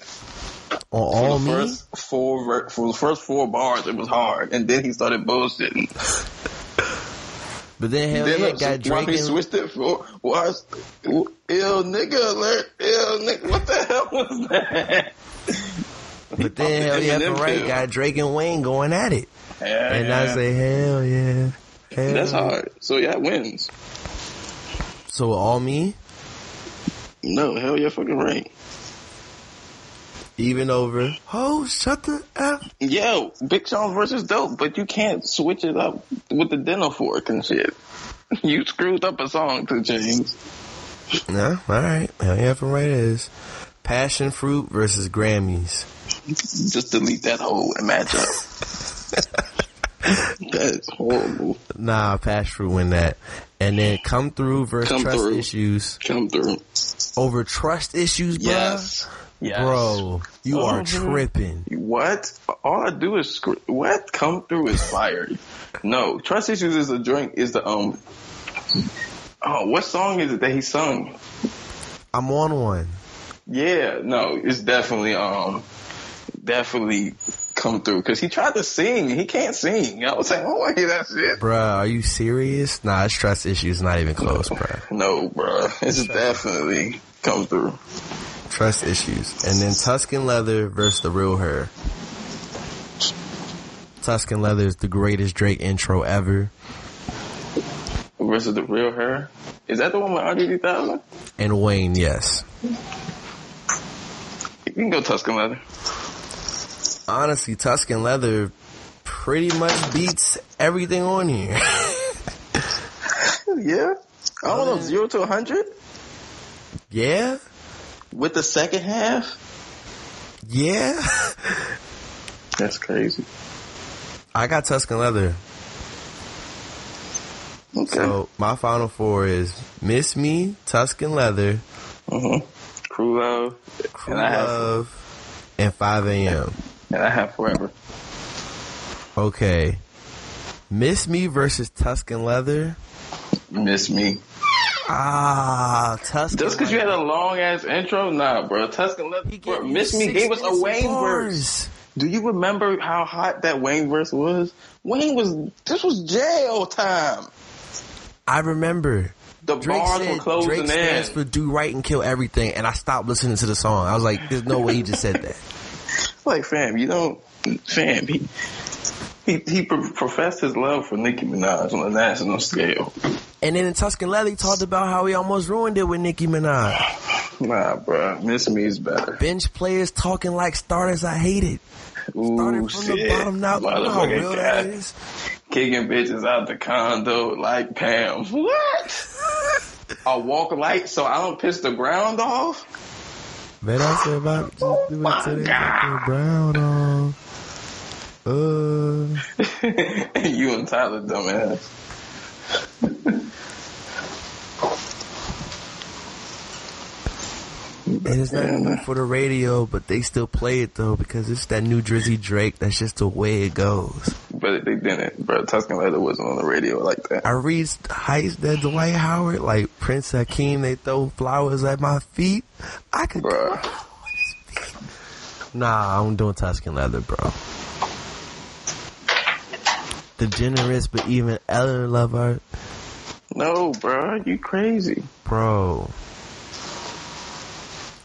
On All for the Me? first four for the first four bars, it was hard, and then he started bullshitting. [laughs] But then Hell then Yeah it- got Drake he and, switched it for was ill nigga alert, ill nigga. What the hell was that? But [laughs] then Hell Yeah for Right got Drake and Wayne going at it. Yeah, And yeah. I say Hell Yeah. Hell that's hard. So yeah, it wins. So All Me, No, hell yeah, fucking right. Even over. Oh, shut the F. Yo, Big Sean versus dope, but you can't switch it up with the dinner fork and shit. [laughs] You screwed up a song, Two James. No, alright. Hell Yeah for Right is. Passion Fruit versus Grammys. Just delete that whole and match up. [laughs] That's horrible. Nah, Passion Fruit win that. And then Come Through versus Come Trust Through. Issues. Come through. Over Trust Issues, bruh? Yes. Yes. Bro, you are Mhm. tripping. What? All I do is screw. What? Come through is fire. no, trust issues is a drink. Is the um. Oh, what song is it that he sung? I'm on one. Yeah, no, it's definitely um, definitely come through because he tried to sing. He can't sing. I was like, oh, I hear that shit. Bruh, are you serious? Nah, it's Trust Issues not even close, bruh. No, bro, it's definitely come through. Trust Issues. And then Tuscan Leather versus The Real Her. Tuscan Leather is the greatest Drake intro ever. Versus the real her. Is that the one with Andre 3000? And Wayne, yes. You can go Tuscan leather. Honestly, Tuscan Leather pretty much beats everything on here. [laughs] Yeah. I don't know, zero to a hundred yeah? With the second half. Yeah? That's crazy. I got Tuscan Leather. Okay. So my final four is Miss Me, Tuscan Leather, uh-huh. Crew love, Crew and I have and 5 a.m. and I have forever. Okay. Miss Me versus Tuscan Leather. Miss me. Ah, Tuscan Just because you had a long ass intro, nah, bro. Tuscan Bro, Miss me gave us a Wayne verse. Do you remember how hot that Wayne verse was? Wayne was. This was jail time. I remember. The Drake bars were said closing Drake in. stands for do right and kill everything, and I stopped listening to the song. I was like, "There's no way he just said that." [laughs] Like, fam, you don't, fam, he, he, he professed his love for Nicki Minaj on a national scale. And then in Tuscan Leather, he talked about how he almost ruined it with Nicki Minaj. Nah, bruh, Miss Me is better. Bench players talking like starters. I hate it. Ooh, Started from the shit. bottom. Now, you know how real that cat. is. Kicking bitches out the condo like Pam. What? [laughs] I walk light so I don't piss the ground off? Man, I said about just Oh do it my to the God. brown on. Uh, [laughs] you and Tyler, dumbass. [laughs] and it's not for the radio, but they still play it though because it's that New Jersey Drake. That's just the way it goes. But they didn't, bro. Tuscan Leather wasn't on the radio like that. I read heights that Dwight Howard, like Prince Akeem, they throw flowers at my feet. I could. Bro. Nah, I'm doing Tuscan Leather, bro. The generous but even Ellen love art, No, bro, you crazy. bro.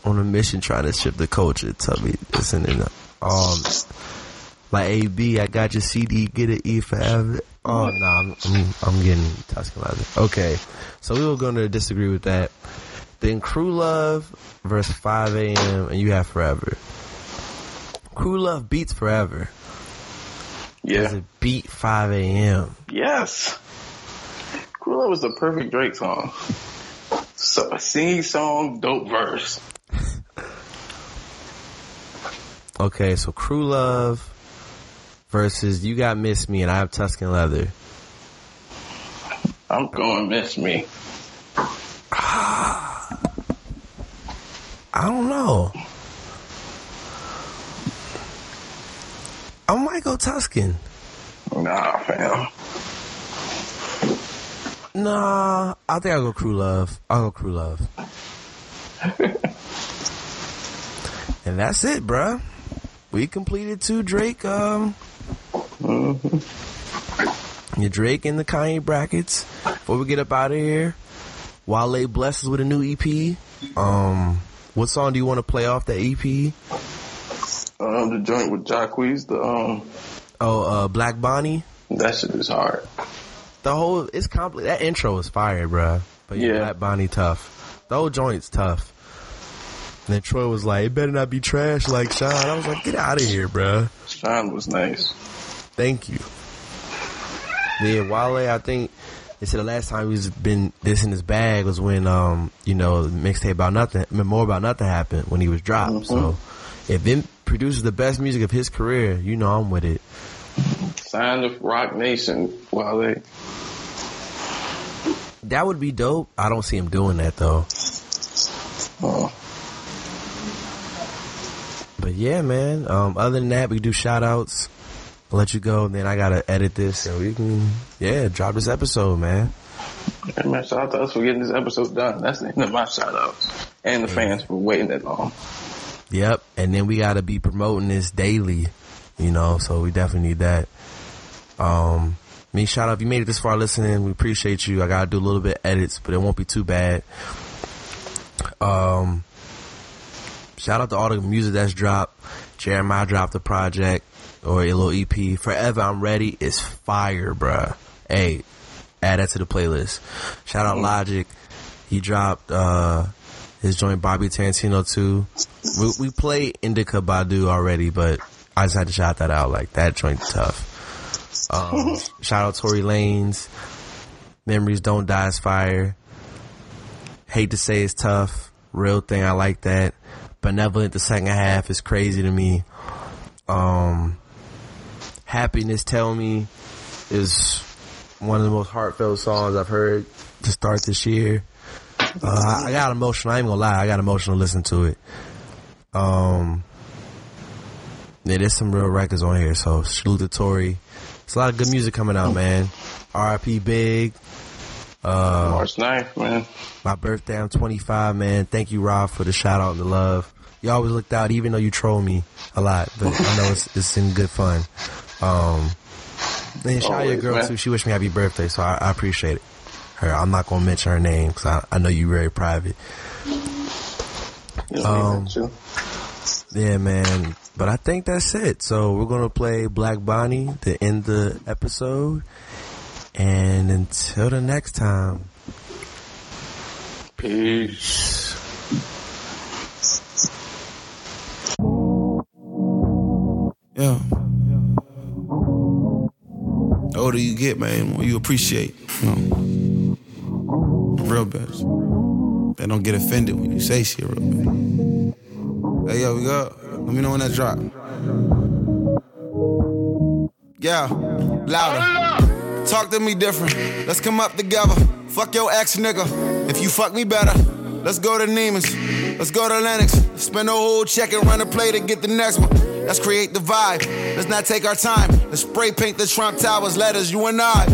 On a mission trying to shift the culture. Tell me, listen, in um, like AB, I got your CD, get it E forever. Oh no, I'm, I'm I'm getting Tuscan leather. Okay, so we were going to disagree with that. Then Crew Love versus 5 a.m. and you have Forever. Crew Love beats Forever. Yeah. it beat 5 a.m.? Yes. Crew Love was the perfect Drake song. So a singing song, dope verse. Okay, so Crew Love versus You Got Miss Me and I have Tuscan Leather. I'm going miss me. [sighs] I don't know. I might go Tuscan. Nah, fam. Nah, I think I'll go Crew Love. I'll go Crew Love. [laughs] and that's it, bruh. We completed two Drake, um, your Drake in the Kanye brackets. Before we get up out of here, Wale blesses with a new EP. Um, what song do you want to play off that EP? Um, the joint with Jacquees, the um, Oh, uh, Black Bonnie. that shit is hard. The whole it's compli That intro is fire, bruh. But yeah, Yeah. Black Bonnie tough. The whole joint's tough. And then Troy was like, "It better not be trash like Sean." I was like, "Get out of here, bruh." Sean was nice. Thank you. Yeah, Wale. I think they said the last time he's been this in his bag was when um you know mixtape about nothing, more about nothing happened when he was dropped. So if it produces the best music of his career, you know I'm with it. Signed of Roc Nation, Wale. That would be dope. I don't see him doing that though. Oh, But yeah, man. Um, other than that, we do shout outs. I'll let you go, and then I gotta edit this, and we can, yeah, drop this episode, man. hey, man, shout out to us for getting this episode done. That's the end of my shout outs. And the fans for waiting that long. Yep. And then we gotta be promoting this daily, you know. So we definitely need that. Um, me shout out if you made it this far listening. We appreciate you. I gotta do a little bit of edits, but it won't be too bad. Um, shout out to all the music that's dropped. Jeremiah dropped a project or a little EP. Forever I'm Ready is fire, bruh. Hey, add that to the playlist. Shout out Logic. He dropped uh his joint Bobby Tarantino too. We, we played Indica Badu already, but I just had to shout that out. Like that joint's tough. Um, [laughs] shout out Tory Lanez. Memories Don't Die is fire. Hate to say it's tough. Real thing, I like that. Benevolent the second half is crazy to me. Um, Happiness Tell Me is one of the most heartfelt songs I've heard to start this year. Uh, I got emotional. I ain't gonna lie. I got emotional listening to it. Um, yeah, there's some real records on here. So salute to Tory. It's a lot of good music coming out, man. R.I.P. Big. Uh, March 9th, man. my birthday. I'm 25, man. Thank you, Rob, for the shout out and the love. You always looked out, even though you troll me a lot, but I know it's it's in good fun. Um, and shout out your girl man. too. She wished me happy birthday, so I, I appreciate it. Her, I'm not gonna mention her name because I, I know you very private. Um. Yeah, man. But I think that's it. So we're gonna play Black Bonnie to end the episode. And until the next time, Peace. Yeah. The older you get, man, more you appreciate. You know. Real bitch. They don't get offended when you say shit real. Hey, yo, we go. Let me know when that drop. Yeah, louder. Talk to me different. Let's come up together. Fuck your ex nigga. If you fuck me better, let's go to Neiman's. Let's go to Lennox. Spend a whole check and run a play to get the next one. Let's create the vibe. Let's not take our time. Let's spray paint the Trump Towers letters, you and I.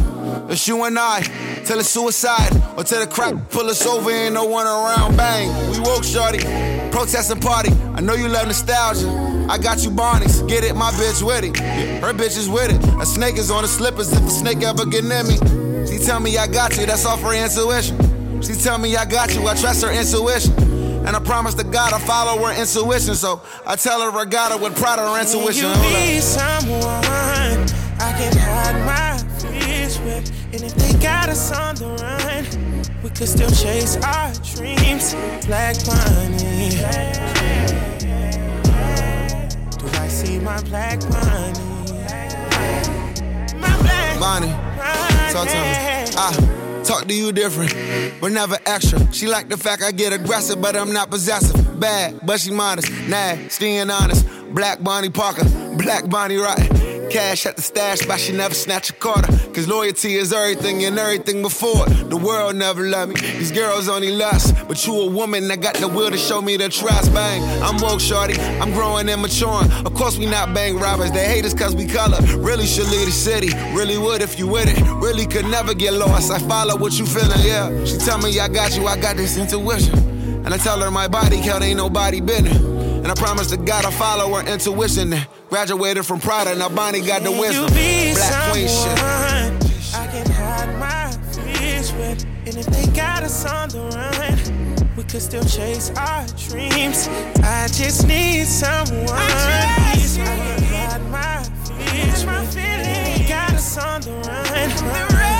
It's you and I. Till it's suicide. Or till the crap pull us over and no one around. Bang. We woke, shorty. Protest and party. I know you love nostalgia. I got you Barney's. Get it, my bitch with it. Her bitch is with it. A snake is on the slippers if a snake ever get near me. She tell me I got you, that's all for intuition. She tell me I got you, I trust her intuition. And I promise to God I follow her intuition. So I tell her I got her with pride her intuition. You Hold need someone I can hide my fears with. And if they got us on the run, we could still chase our dreams. Black Bonnie. Do I see my black Bonnie? My black Bonnie, talk to me. I talk to you different, but never extra. She like the fact I get aggressive, but I'm not possessive. Bad, but she modest, Nah, and honest. Black Bonnie Parker, Black Bonnie Rotten. Cash at the stash, but she never snatch a quarter. Cause loyalty is everything and everything before it. The world never love me. These girls only lust. But you a woman that got the will to show me the trust. Bang, I'm woke, shorty. I'm growing and maturing. Of course, we not bank robbers. They hate us cause we color. Really should the city. Really would if you with it. Really could never get lost. I follow what you feeling, yeah. She tell me I got you, I got this intuition. And I tell her my body count ain't nobody been and I promise to God I follow her intuition. Graduated from Prada, now Bonnie got the wisdom. Black queen shit. someone I can hide my fears with. And if they got us on the run, we could still chase our dreams. I just need someone. I can hide my fears with. And if they got us on the run, we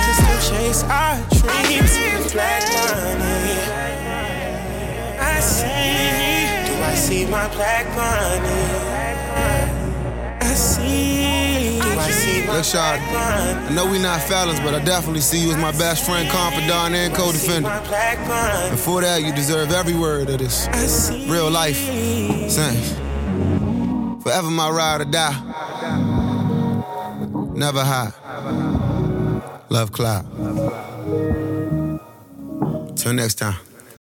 could still chase our dreams. Black Bonnie. I see. Do I see my black Bonnie? Look, Shawty, I know we not fellas, but I definitely see you as my best friend, confidant, and co-defendant. My black Bonnie. And for that, you deserve every word of this real life sentence. Forever my ride or die. Never high. Love cloud. Till next time.